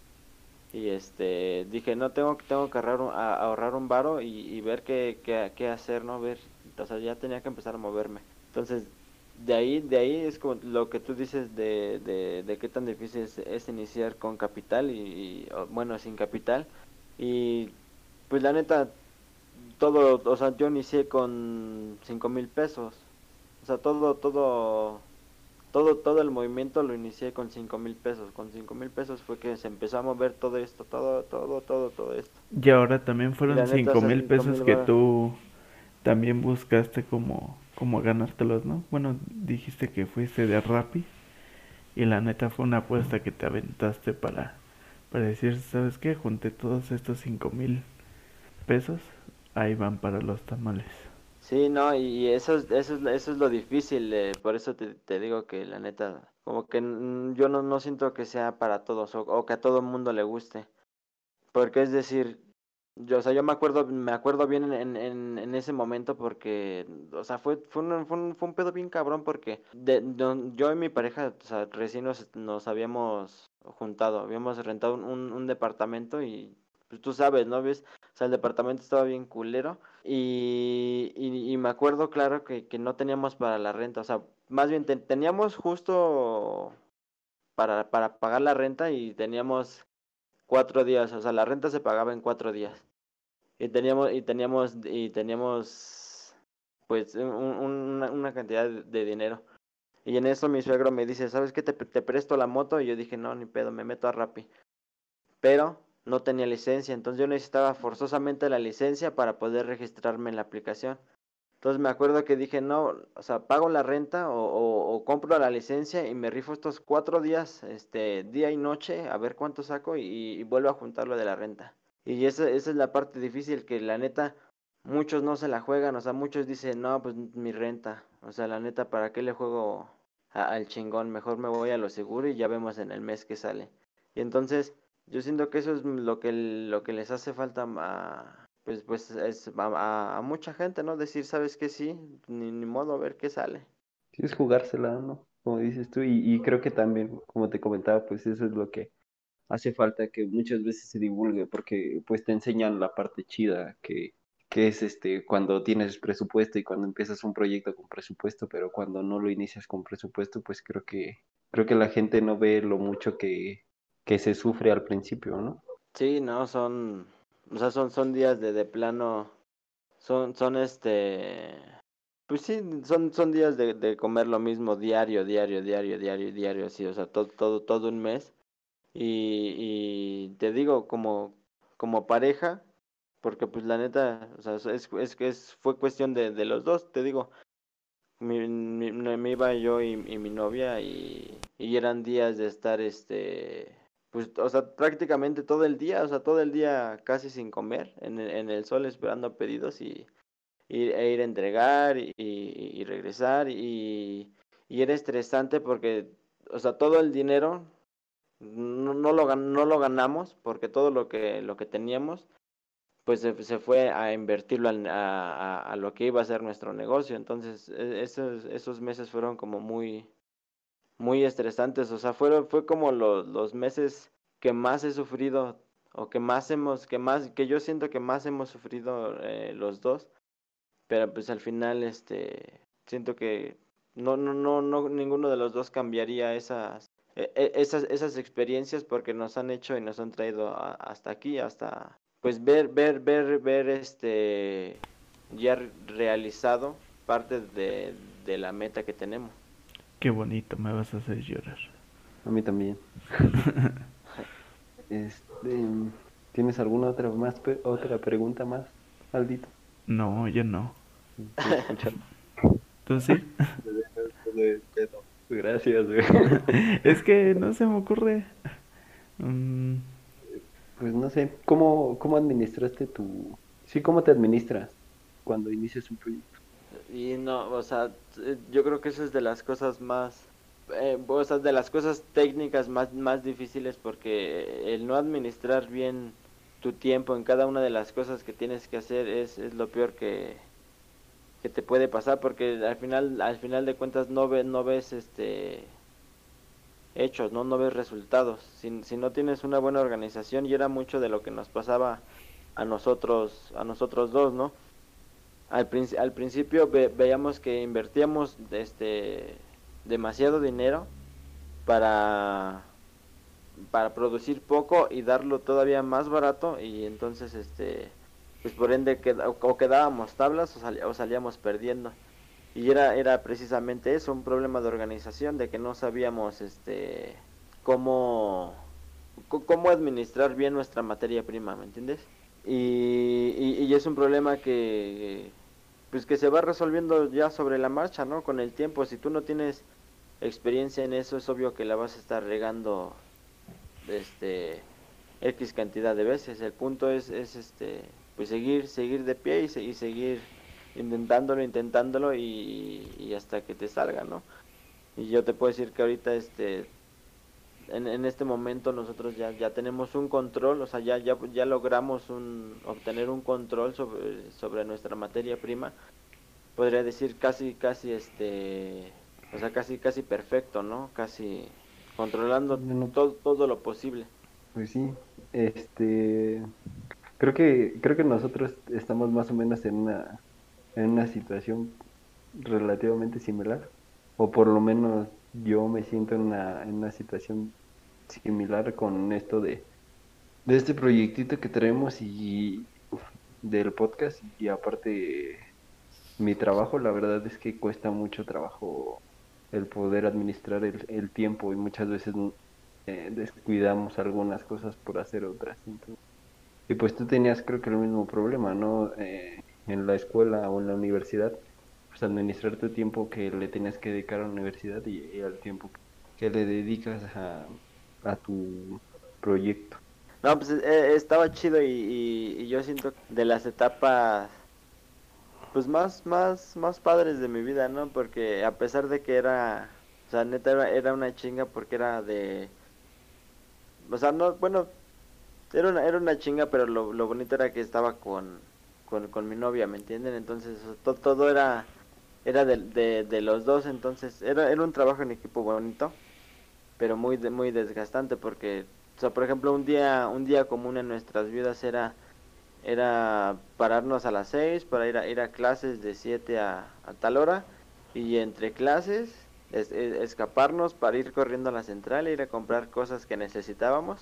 Y este, dije, no, tengo, tengo que ahorrar un, ahorrar un varo y, y ver qué, qué, qué hacer, ¿no? Ver, o sea, ya tenía que empezar a moverme. Entonces de ahí, de ahí es como lo que tú dices de, de, qué tan difícil es, iniciar con capital y, bueno, sin capital. Y pues la neta, todo, o sea, yo inicié con cinco mil pesos. O sea, todo, todo, todo, todo el movimiento lo inicié con cinco mil pesos. Con cinco mil pesos fue que se empezó a mover todo esto, todo, todo, todo, todo esto. Y ahora también fueron cinco mil pesos que tú también buscaste como como ganártelos, ¿no? Bueno, dijiste que fuiste de Rappi y la neta fue una apuesta que te aventaste para, para decir, ¿sabes qué? Junté todos estos cinco mil pesos, ahí van para los tamales. Sí, no, y eso, es, eso, es, eso es lo difícil, eh, por eso te, te, digo que la neta, como que yo no, no siento que sea para todos o, que a todo el mundo le guste. Porque es decir, yo, o sea, yo me acuerdo, me acuerdo bien en, en, en ese momento porque, o sea, fue, fue, un, fue, un, fue un pedo bien cabrón porque de, yo y mi pareja, o sea, recién nos, nos habíamos juntado, habíamos rentado un, un departamento y pues tú sabes, ¿no? ¿Ves? O sea, el departamento estaba bien culero y, y, me acuerdo claro que, que, no teníamos para la renta, o sea, más bien teníamos justo para, para pagar la renta y teníamos cuatro días, o sea, la renta se pagaba en cuatro días. Y teníamos, y teníamos, y teníamos, pues, una, una, cantidad de dinero. Y en eso mi suegro me dice, ¿sabes qué? Te, te presto la moto. Y yo dije, no, ni pedo, me meto a Rappi. Pero no tenía licencia, entonces yo necesitaba forzosamente la licencia para poder registrarme en la aplicación. Entonces me acuerdo que dije, no, o sea, pago la renta o, o, compro la licencia y me rifo estos cuatro días, este, día y noche, a ver cuánto saco y, vuelvo a juntarlo de la renta. Y esa, esa es la parte difícil que la neta, muchos no se la juegan, o sea, muchos dicen, no, pues mi renta, o sea, la neta, ¿para qué le juego al chingón? Mejor me voy a lo seguro y ya vemos en el mes que sale. Y entonces, yo siento que eso es lo que, lo que les hace falta a pues, pues es a, mucha gente, ¿no? Decir, ¿sabes qué? Sí, ni, modo, a ver qué sale. Sí, es jugársela, ¿no? Como dices tú, y, y creo que también, como te comentaba, pues eso es lo que hace falta que muchas veces se divulgue, porque pues te enseñan la parte chida, que, que es este, cuando tienes presupuesto y cuando empiezas un proyecto con presupuesto, pero cuando no lo inicias con presupuesto, pues creo que, creo que la gente no ve lo mucho que, que se sufre al principio, ¿no? Sí, no, son, o sea, son, son días de, de plano, son, son este, pues sí, son, son días de, de comer lo mismo diario, diario, diario, diario, diario, así, o sea, todo, todo, todo un mes. Y, y te digo, como, como pareja, porque pues la neta, o sea, es, es, es fue cuestión de, de los dos, te digo, me, me, iba yo y, y, mi novia y, y eran días de estar, este, pues, o sea, prácticamente todo el día, o sea, todo el día casi sin comer, en, en el sol esperando pedidos y ir, e ir a entregar y, y regresar y, y era estresante porque, o sea, todo el dinero no, no, lo, no lo ganamos porque todo lo que, lo que teníamos pues se, se fue a invertirlo a, a, a, lo que iba a ser nuestro negocio. Entonces e, esos, esos meses fueron como muy, muy estresantes. O sea, fueron, fue como los, los meses que más he sufrido o que más hemos, que más, que yo siento que más hemos sufrido eh, los dos. Pero pues al final, este, siento que no, no, no, no, ninguno de los dos cambiaría esas, esas, esas experiencias porque nos han hecho y nos han traído hasta aquí, hasta, pues ver, ver, ver, ver este ya realizado parte de, de la meta que tenemos. Qué bonito, me vas a hacer llorar. A mí también. [LAUGHS] este, ¿Tienes alguna otra más otra pregunta más, Aldito? No, yo no. [LAUGHS] ¿Tú sí? [LAUGHS] Gracias, es que no se me ocurre. Um pues no sé, ¿cómo, cómo administraste tu... Sí, ¿cómo te administras cuando inicias un proyecto? Y no, o sea, yo creo que eso es de las cosas más... Eh, o sea, de las cosas técnicas más, más difíciles porque el no administrar bien tu tiempo en cada una de las cosas que tienes que hacer es, es lo peor que, que te puede pasar porque al final al final de cuentas no ves no ves este hechos, ¿no? No ves resultados. Si, si no tienes una buena organización, y era mucho de lo que nos pasaba a nosotros, a nosotros dos, ¿no? Al, al principio veíamos que invertíamos este demasiado dinero para para producir poco y darlo todavía más barato y entonces este pues por ende o quedábamos tablas o, o salíamos perdiendo. Y era era precisamente eso un problema de organización de que no sabíamos este cómo cómo administrar bien nuestra materia prima me entiendes y, y, y, es un problema que pues que se va resolviendo ya sobre la marcha no con el tiempo si tú no tienes experiencia en eso es obvio que la vas a estar regando este x cantidad de veces el punto es es este pues seguir seguir de pie y, y seguir intentándolo, intentándolo y, y, hasta que te salga, ¿no? Y yo te puedo decir que ahorita este en, en este momento nosotros ya, ya tenemos un control, o sea, ya, ya, ya logramos un, obtener un control sobre, sobre nuestra materia prima. Podría decir casi, casi este, o sea, casi, casi perfecto, ¿no? Casi controlando todo, todo lo posible. Pues sí, este, creo que, creo que nosotros estamos más o menos en una en una situación relativamente similar, o por lo menos yo me siento en una, en una situación similar con esto de, de este proyectito que traemos y del podcast. Y aparte mi trabajo la verdad es que cuesta mucho trabajo el poder administrar el, el tiempo y muchas veces eh, descuidamos algunas cosas por hacer otras. Y pues tú tenías creo que el mismo problema no eh, en la escuela o en la universidad, pues administrar tu tiempo que le tienes que dedicar a la universidad y, al tiempo que le dedicas a, a tu proyecto. No, pues eh, estaba chido y, y, yo siento de las etapas pues más más más padres de mi vida, ¿no? Porque a pesar de que era o sea, neta era, era una chinga porque era de o sea, no, bueno, era una, era una chinga, pero lo, lo bonito era que estaba con con, con mi novia, ¿me entienden? Entonces todo, todo era era de, de, de, los dos, entonces era, era un trabajo en equipo bonito, pero muy muy desgastante porque, o sea, por ejemplo, un día un día común en nuestras vidas era era pararnos a las 6 para ir a, ir a clases de 7 a, tal hora y entre clases escaparnos para ir corriendo a la central e ir a comprar cosas que necesitábamos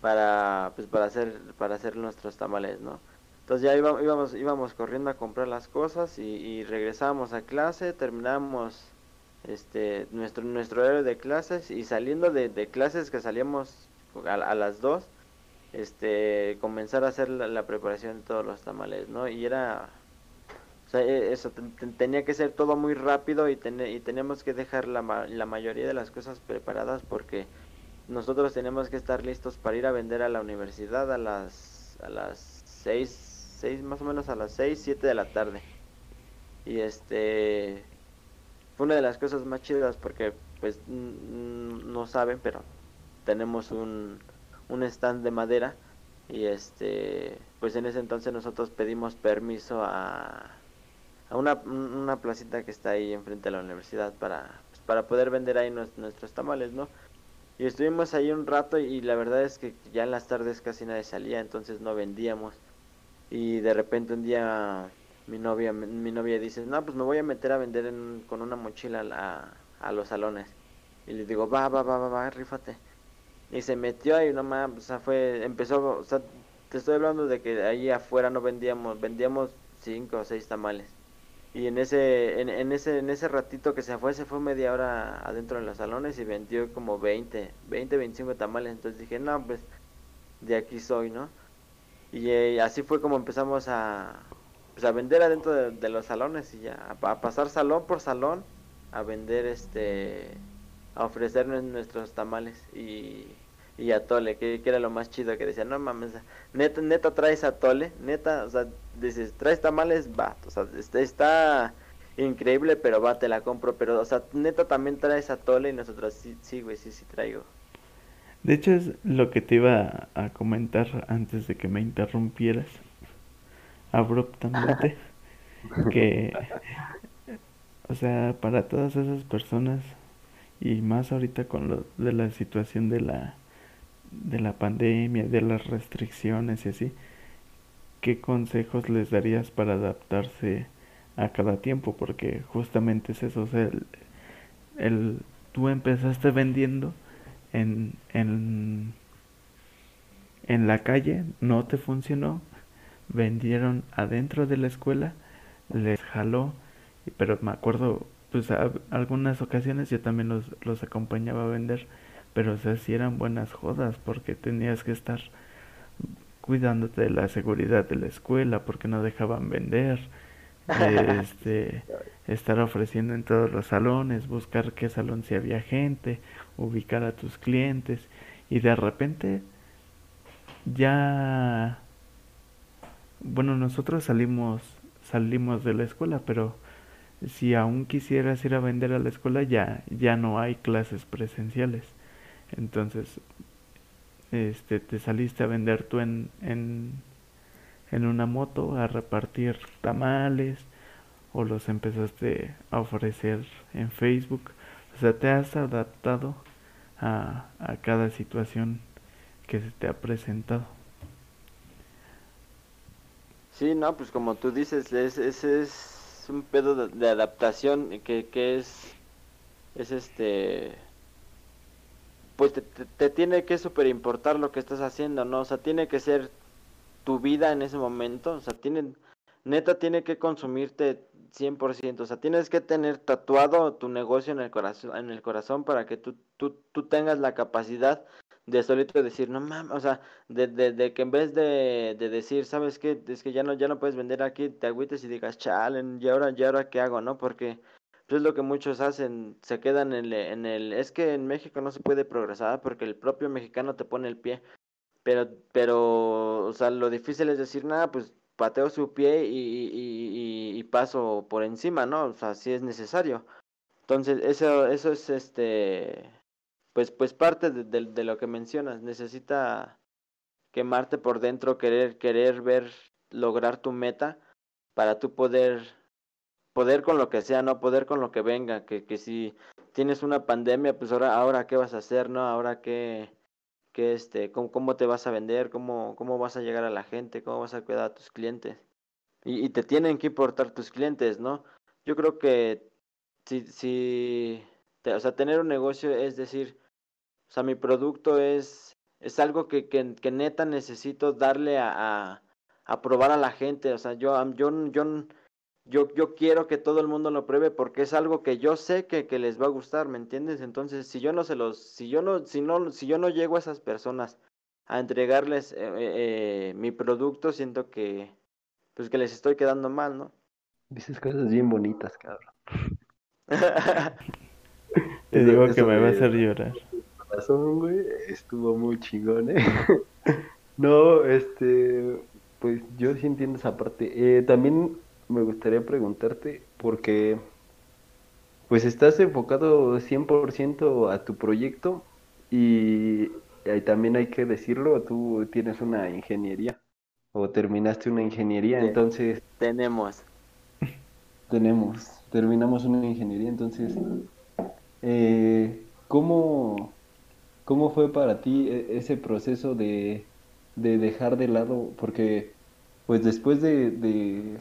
para pues para hacer para hacer nuestros tamales, ¿no? Entonces ya íbamos, íbamos, corriendo a comprar las cosas y, y regresábamos a clase, terminamos este, nuestro, nuestro horario de clases y saliendo de, clases que salíamos a, las 2, este, comenzar a hacer la, preparación de todos los tamales, ¿no? Y era, o sea, e, eso, tenía que ser todo muy rápido y, y teníamos que dejar la, la mayoría de las cosas preparadas porque nosotros teníamos que estar listos para ir a vender a la universidad a las, a las 6 seis, más o menos a las 6, 7 de la tarde. Y este fue una de las cosas más chidas porque pues no saben, pero tenemos un, un stand de madera y este pues en ese entonces nosotros pedimos permiso a, a una, una placita que está ahí enfrente de la universidad para, pues, para poder vender ahí nuestros tamales, ¿no? Y estuvimos ahí un rato y la verdad es que ya en las tardes casi nadie salía, entonces no vendíamos y de repente un día mi novia mi novia dice no pues me voy a meter a vender con una mochila a, a, los salones y le digo va va va va va rífate y se metió ahí nomás o sea fue empezó o sea te estoy hablando de que ahí afuera no vendíamos vendíamos cinco o seis tamales. Y en ese en, en ese en ese ratito que se fue se fue media hora adentro de los salones y vendió como 20 20 25 tamales. Entonces dije no pues de aquí soy no y eh, así fue como empezamos a, pues, a vender adentro de, los salones y ya, a, pasar salón por salón, a vender este, a ofrecer nuestros tamales y, y atole, que, que era lo más chido, que decía, no mames, neta, neta traes atole, neta, o sea, dices, traes tamales, va, o sea, está increíble, pero va, te la compro, pero, o sea, neta también traes atole y nosotros, sí, sí, güey, sí, sí traigo. De hecho es lo que te iba a comentar antes de que me interrumpieras abruptamente. [LAUGHS] que, o sea, para todas esas personas y más ahorita con lo de la situación de la de la pandemia, de las restricciones y así, ¿qué consejos les darías para adaptarse a cada tiempo? Porque justamente es eso, o sea, el tú empezaste vendiendo en, en, en la calle, no te funcionó, vendieron adentro de la escuela, les jaló, pero me acuerdo, pues a, algunas ocasiones yo también los, los acompañaba a vender, pero o sea, si eran buenas jodas porque tenías que estar cuidándote de la seguridad de la escuela porque no dejaban vender [LAUGHS] este estar ofreciendo en todos los salones buscar qué salón si había gente ubicar a tus clientes y de repente ya bueno nosotros salimos salimos de la escuela pero si aún quisieras ir a vender a la escuela ya ya no hay clases presenciales. Entonces este te saliste a vender tú en en en una moto a repartir tamales o los empezaste a ofrecer en Facebook. O sea te has adaptado a, a cada situación que se te ha presentado. Sí, no, pues como tú dices, ese es, es, un pedo de, adaptación que, que, es, es este, pues te, te, tiene que super importar lo que estás haciendo, ¿no? O sea, tiene que ser tu vida en ese momento, o sea, tiene, neta tiene que consumirte 100%, o sea, tienes que tener tatuado tu negocio en el corazón, en el corazón para que tú, tú, tú tengas la capacidad de solito decir, no mames, o sea, de, de, que en vez de, de decir, ¿sabes qué? Es que ya no, ya no puedes vender aquí, te agüites y digas, chalen, ¿y ahora, ¿y ahora qué hago, no? Porque pues, es lo que muchos hacen, se quedan en el, en el, es que en México no se puede progresar porque el propio mexicano te pone el pie, pero, pero, o sea, lo difícil es decir, nada, pues pateo su pie y, y, paso por encima, ¿no? O sea, si es necesario. Entonces, eso, eso es este, pues, pues parte de, de, lo que mencionas. Necesita quemarte por dentro, querer, querer ver lograr tu meta para tú poder poder con lo que sea, no poder con lo que venga, que, que si tienes una pandemia, pues ahora ahora qué vas a hacer, ¿no? Ahora qué qué este cómo, cómo te vas a vender, cómo cómo vas a llegar a la gente, cómo vas a cuidar a tus clientes. Y, y te tienen que importar tus clientes, ¿no? Yo creo que si si te, o sea, tener un negocio es decir, o sea, mi producto es es algo que, que, que neta necesito darle a, a, a, probar a la gente. O sea, yo, yo, yo, yo, yo quiero que todo el mundo lo pruebe porque es algo que yo sé que, que les va a gustar, ¿me entiendes? Entonces, si yo no se los, si yo no, si no, si yo no llego a esas personas a entregarles eh, eh, mi producto, siento que, pues que les estoy quedando mal, ¿no? Dices cosas bien bonitas, cabrón. [LAUGHS] Te digo eso, que me va a hacer llorar razón, güey, estuvo muy chingón, ¿eh? [LAUGHS] no, este, pues yo sí entiendo esa parte. Eh, también me gustaría preguntarte, porque pues estás enfocado 100% a tu proyecto y, y, también hay que decirlo, tú tienes una ingeniería o terminaste una ingeniería, Sí, entonces Tenemos. [LAUGHS] tenemos, terminamos una ingeniería, entonces, eh, ¿cómo, ¿cómo fue para ti e- ese proceso de, de dejar de lado? Porque, pues después de, de,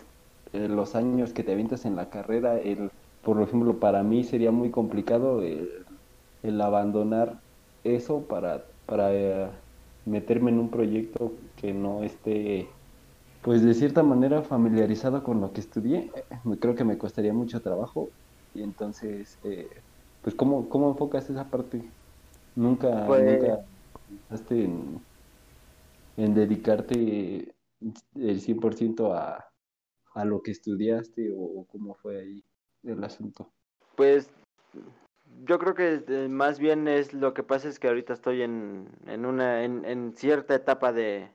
eh, los años que te avientas en la carrera, el, por ejemplo, para mí sería muy complicado el, el abandonar eso para, para eh, meterme en un proyecto que no esté, pues de cierta manera familiarizado con lo que estudié. Eh, Creo que me costaría mucho trabajo y entonces, eh, pues ¿cómo, cómo enfocas esa parte? Nunca, Pues, nunca pensaste en, en dedicarte el 100% a, a lo que estudiaste o, cómo fue ahí el asunto. pues yo creo que eh, más bien es lo que pasa es que ahorita estoy en, en una en, en cierta etapa de,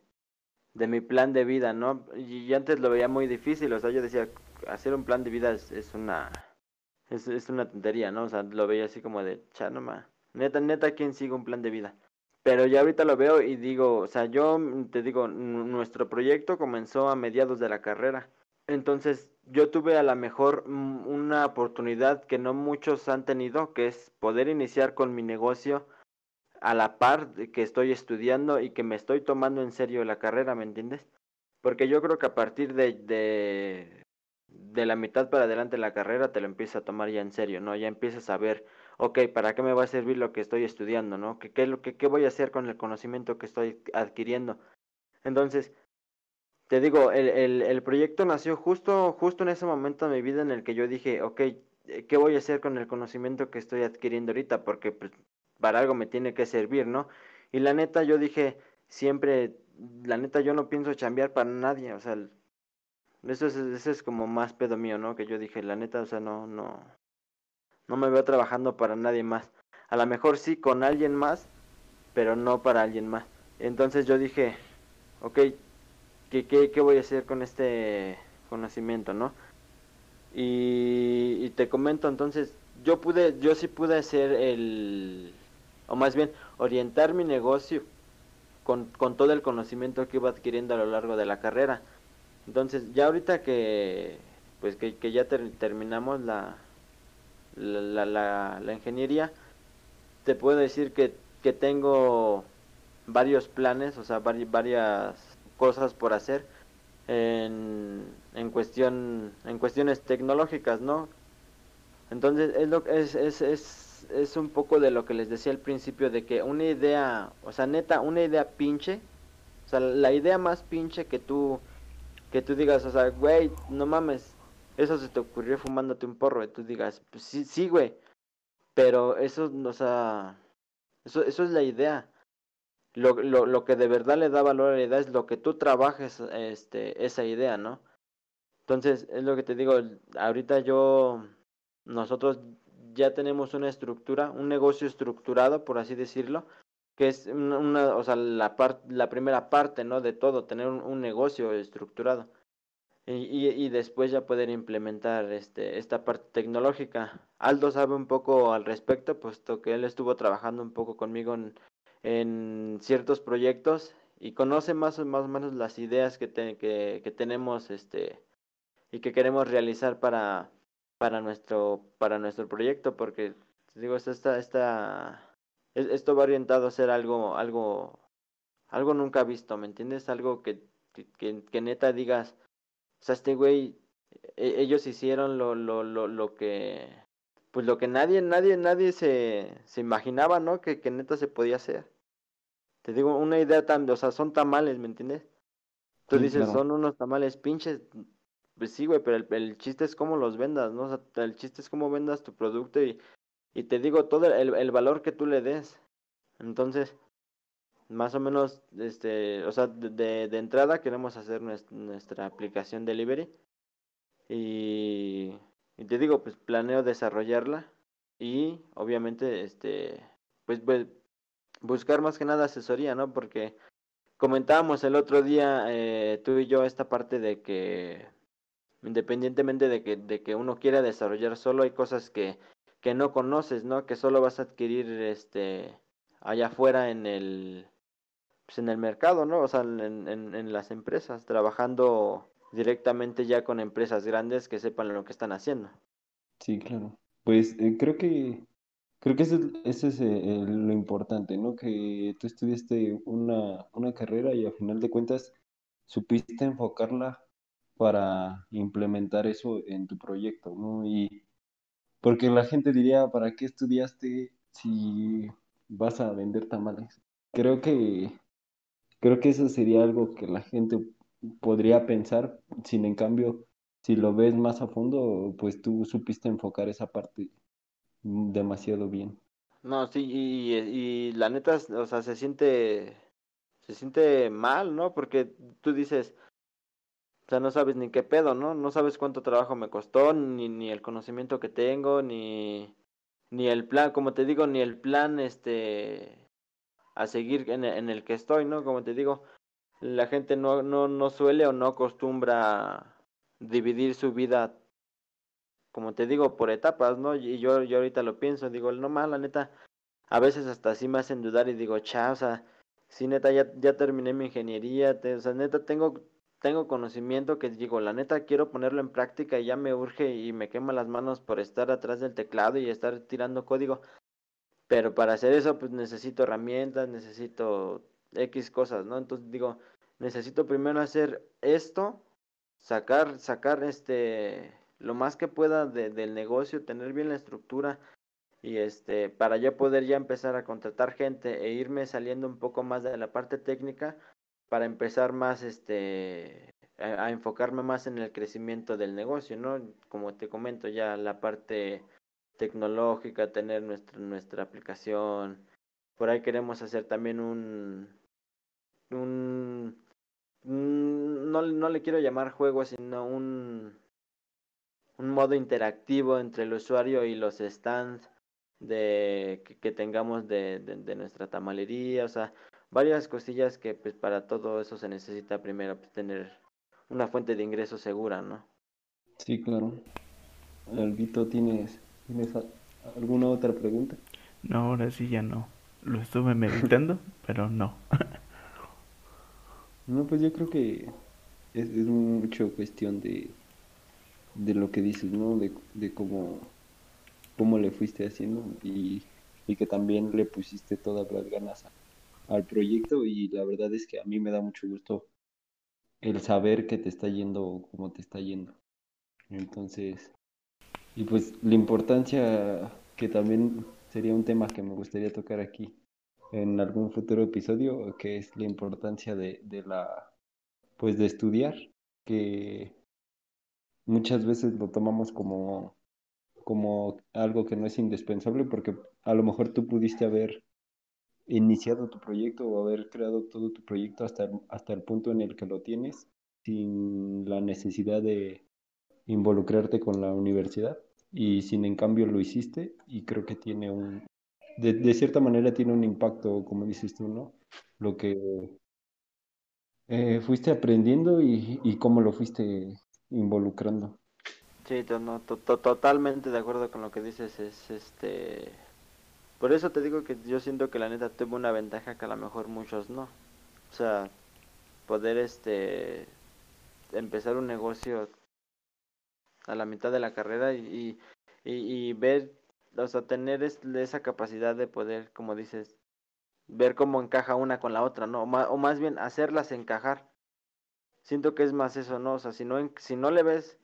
de mi plan de vida, ¿no? Y, antes lo veía muy difícil, o sea, yo decía, hacer un plan de vida es, es una es, es una tontería, ¿no? O sea, lo veía así como de, cha, no ma, neta, neta, ¿quién sigue un plan de vida? Pero ya ahorita lo veo y digo, o sea, yo te digo, nuestro proyecto comenzó a mediados de la carrera. Entonces, yo tuve a la mejor mm, una oportunidad que no muchos han tenido, que es poder iniciar con mi negocio a la par de que estoy estudiando y que me estoy tomando en serio la carrera, ¿me entiendes? Porque yo creo que a partir de, de, la mitad para adelante de la carrera te lo empiezas a tomar ya en serio, ¿no? Ya empiezas a ver, ok, ¿para qué me va a servir lo que estoy estudiando, ¿no? ¿Qué, qué, lo qué voy a hacer con el conocimiento que estoy adquiriendo? Entonces, te digo, el, el, el proyecto nació justo, justo en ese momento de mi vida en el que yo dije, ok, eh, ¿qué voy a hacer con el conocimiento que estoy adquiriendo ahorita? Porque pues, para algo me tiene que servir, ¿no? Y la neta, yo dije, siempre, la neta, yo no pienso chambear para nadie, o sea, eso es, eso es como más pedo mío, ¿no? Que yo dije, la neta, o sea, no, no, no me veo trabajando para nadie más. A lo mejor sí con alguien más, pero no para alguien más. Entonces yo dije, ok, ¿qué, qué, qué voy a hacer con este conocimiento, no? Y, y te comento, entonces, yo pude, yo sí pude hacer el, o más bien, orientar mi negocio con, con todo el conocimiento que iba adquiriendo a lo largo de la carrera. Entonces, ya ahorita que, pues que, que ya ter- terminamos la, la, la, la, ingeniería, te puedo decir que, que tengo varios planes, o sea, vari- varias cosas por hacer en, en cuestión en cuestiones tecnológicas, ¿no? Entonces es lo es, es, es, es un poco de lo que les decía al principio de que una idea, o sea, neta, una idea pinche, o sea, la idea más pinche que tú que tú digas, o sea, güey, no mames, eso se te ocurrió fumándote un porro, y tú digas, pues sí, sí, güey, pero eso, o sea, eso, eso es la idea. Lo, lo, lo que de verdad le da valor a la idea es lo que tú trabajes este, esa idea, ¿no? Entonces, es lo que te digo, ahorita yo, nosotros ya tenemos una estructura, un negocio estructurado, por así decirlo, que es una, una- o sea, la par- la primera parte, ¿no? De todo, tener un, un negocio estructurado. Y, y, y después ya poder implementar este, esta parte tecnológica. Aldo sabe un poco al respecto, puesto que él estuvo trabajando un poco conmigo en, en ciertos proyectos y conoce más, más o menos las ideas que, que, que tenemos este y que queremos realizar para, para nuestro para nuestro proyecto porque digo esta esta esto va orientado a ser algo algo algo nunca visto me entiendes algo que que, que neta digas o sea este güey e, ellos hicieron lo lo lo lo que pues lo que nadie nadie nadie se se imaginaba no que que neta se podía hacer te digo una idea tan o sea son tamales me entiendes tú Sí, dices claro. son unos tamales pinches pues sí, güey, pero el, el chiste es cómo los vendas, ¿no? O sea, el chiste es cómo vendas tu producto y, y te digo todo el, el valor que tú le des. Entonces, más o menos, este, o sea, de, de, de entrada queremos hacer nuestra, nuestra aplicación delivery y, y te digo, pues planeo desarrollarla y obviamente, este, pues, pues buscar más que nada asesoría, ¿no? Porque comentábamos el otro día eh, tú y yo esta parte de que independientemente de que, de que uno quiera desarrollar solo, hay cosas que, que no conoces, ¿no? Que solo vas a adquirir este allá afuera en el pues en el mercado, ¿no? O sea, en, en, en las empresas, trabajando directamente ya con empresas grandes que sepan lo que están haciendo. Sí, claro. Pues eh, creo que creo que ese, es- es eh, lo importante, ¿no? Que tú estudiaste una, una carrera y al final de cuentas supiste enfocarla para implementar eso en tu proyecto, ¿no? Y porque la gente diría, ¿para qué estudiaste si vas a vender tamales? Creo que creo que eso sería algo que la gente podría pensar, sin en cambio, si lo ves más a fondo, pues tú supiste enfocar esa parte demasiado bien. No, sí, y, y la neta, o sea, se siente se siente mal, ¿no? Porque tú dices, o sea, no sabes ni qué pedo, ¿no? No sabes cuánto trabajo me costó, ni, ni el conocimiento que tengo, ni, ni el plan, como te digo, ni el plan, este, a seguir en, en el que estoy, ¿no? Como te digo, la gente no, no, no suele o no acostumbra dividir su vida, como te digo, por etapas, ¿no? Y yo, yo ahorita lo pienso, digo, no más, la neta, a veces hasta así me hacen dudar y digo, cha, o sea, sí, neta, ya, ya terminé mi ingeniería, o sea, neta, tengo tengo conocimiento que digo, la neta quiero ponerlo en práctica y ya me urge y me quema las manos por estar atrás del teclado y estar tirando código. Pero para hacer eso, pues necesito herramientas, necesito X cosas, ¿no? Entonces digo, necesito primero hacer esto, sacar, sacar este, lo más que pueda de, del negocio, tener bien la estructura y este, para yo poder ya empezar a contratar gente e irme saliendo un poco más de la parte técnica para empezar más este a, a, enfocarme más en el crecimiento del negocio, ¿no? Como te comento ya la parte tecnológica, tener nuestra nuestra aplicación. Por ahí queremos hacer también un un, un no, no le quiero llamar juego, sino un un modo interactivo entre el usuario y los stands de que, que tengamos de, de, de nuestra tamalería, o sea, varias cosillas que pues para todo eso se necesita primero pues, tener una fuente de ingreso segura, ¿no? Sí, claro. Albito, ¿tienes, ¿tienes alguna otra pregunta? No, ahora sí ya no. Lo estuve meditando, pero no. [LAUGHS] no, pues yo creo que es, es mucho cuestión de, de lo que dices, ¿no? De, de cómo, cómo le fuiste haciendo y, y que también le pusiste todas las ganas al proyecto y la verdad es que a mí me da mucho gusto el saber que te está yendo como te está yendo. Entonces, y pues la importancia que también sería un tema que me gustaría tocar aquí en algún futuro episodio, que es la importancia de, de la, pues de estudiar, que muchas veces lo tomamos como, como algo que no es indispensable, porque a lo mejor tú pudiste haber iniciado tu proyecto o haber creado todo tu proyecto hasta el, hasta el punto en el que lo tienes sin la necesidad de involucrarte con la universidad y sin en cambio lo hiciste y creo que tiene un de, de cierta manera tiene un impacto como dices tú no lo que eh, fuiste aprendiendo y, y cómo lo fuiste involucrando sí totalmente de acuerdo con lo que dices es este por eso te digo que yo siento que la neta tuve una ventaja que a lo mejor muchos no. O sea, poder este empezar un negocio a la mitad de la carrera y, y, y ver, o sea, tener esa capacidad de poder, como dices, ver cómo encaja una con la otra, ¿no? O más, bien hacerlas encajar. Siento que es más eso, ¿no? O sea, si no, si no le ves,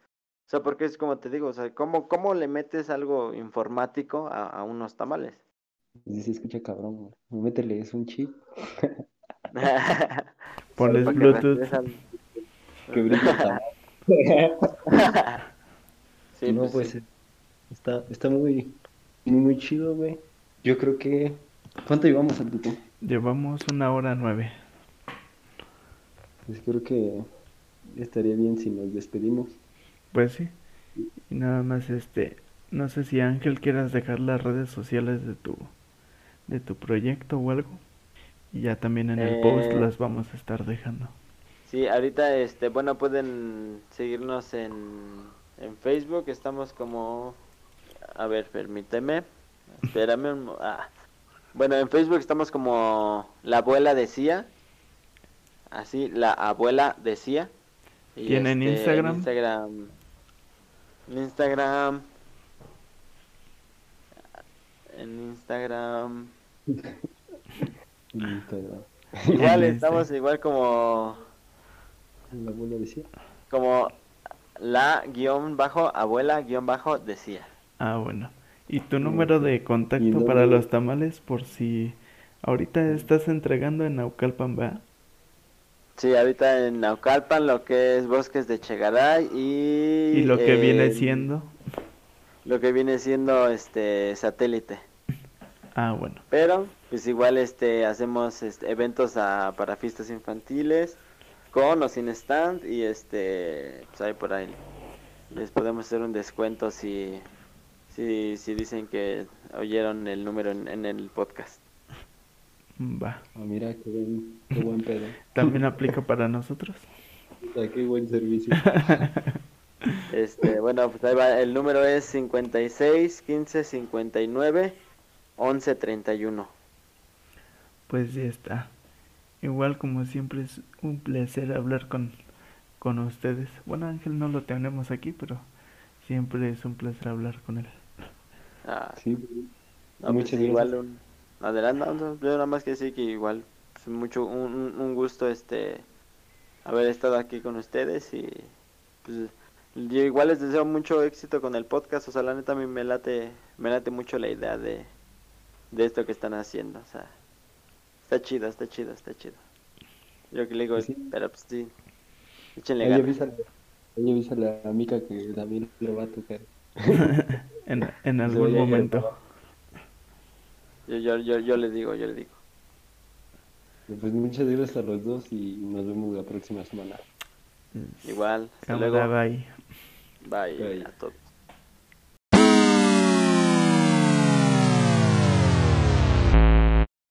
o sea, porque es como te digo, o sea, ¿cómo, cómo le metes algo informático a, a unos tamales? Sí, se escucha cabrón, Métele, es un chip. [LAUGHS] Pones Bluetooth. Que brilla [LAUGHS] sí, no, pues, pues está, está muy, muy chido, güey. Yo creo que ¿Cuánto llevamos al tuto? Llevamos una hora nueve. Pues creo que estaría bien si nos despedimos. Pues sí. Y nada más este, no sé si Ángel quieras dejar las redes sociales de tu de tu proyecto o algo. Y ya también en el post eh, las vamos a estar dejando. Sí, ahorita este, bueno, pueden seguirnos en en Facebook, estamos como a ver, permíteme. Espérame un... ah. Bueno, en Facebook estamos como la abuela decía. Así, la abuela decía. Y en este, Instagram? En Instagram. En Instagram. En Instagram. Instagram. Igual estamos igual como. La abuela decía. Como la guion bajo abuela guion bajo decía. Ah, bueno. ¿Y tu número de contacto para los tamales por si ahorita estás entregando en Naucalpan, va? Sí, ahorita en Naucalpan lo que es Bosques de Chegaray y... ¿Y lo que viene siendo? Lo que viene siendo este satélite. Ah, bueno. Pero pues igual este hacemos este, eventos para fiestas infantiles con o sin stand y este pues ahí por ahí les podemos hacer un descuento si si, si dicen que oyeron el número en, el podcast. Va. Ah, mira, qué buen, qué buen pedo. [LAUGHS] ¿También aplica para nosotros? qué buen servicio. [LAUGHS] este, bueno, pues ahí va. El número es 56 15 59 11 31. Pues ya está. Igual como siempre es un placer hablar con, con ustedes. Bueno, Ángel no lo tenemos aquí, pero siempre es un placer hablar con él. Ah, sí. No, pues igual un, adelante, yo nada más que decir que igual es mucho un, un gusto este haber estado aquí con ustedes y pues yo igual les deseo mucho éxito con el podcast, o sea, la neta a mí me late, me late mucho la idea de, de esto que están haciendo, o sea, está chido, está chido, está chido. Yo que le digo, pero pues sí, échenle ganas. Avísale, a Mica que también lo va a tocar. [LAUGHS] en, en algún momento. Yo, yo, yo, yo le digo, yo le digo. Pues muchas gracias a los dos y nos vemos la próxima semana. Igual. Hasta luego. Bye. Bye. A todos.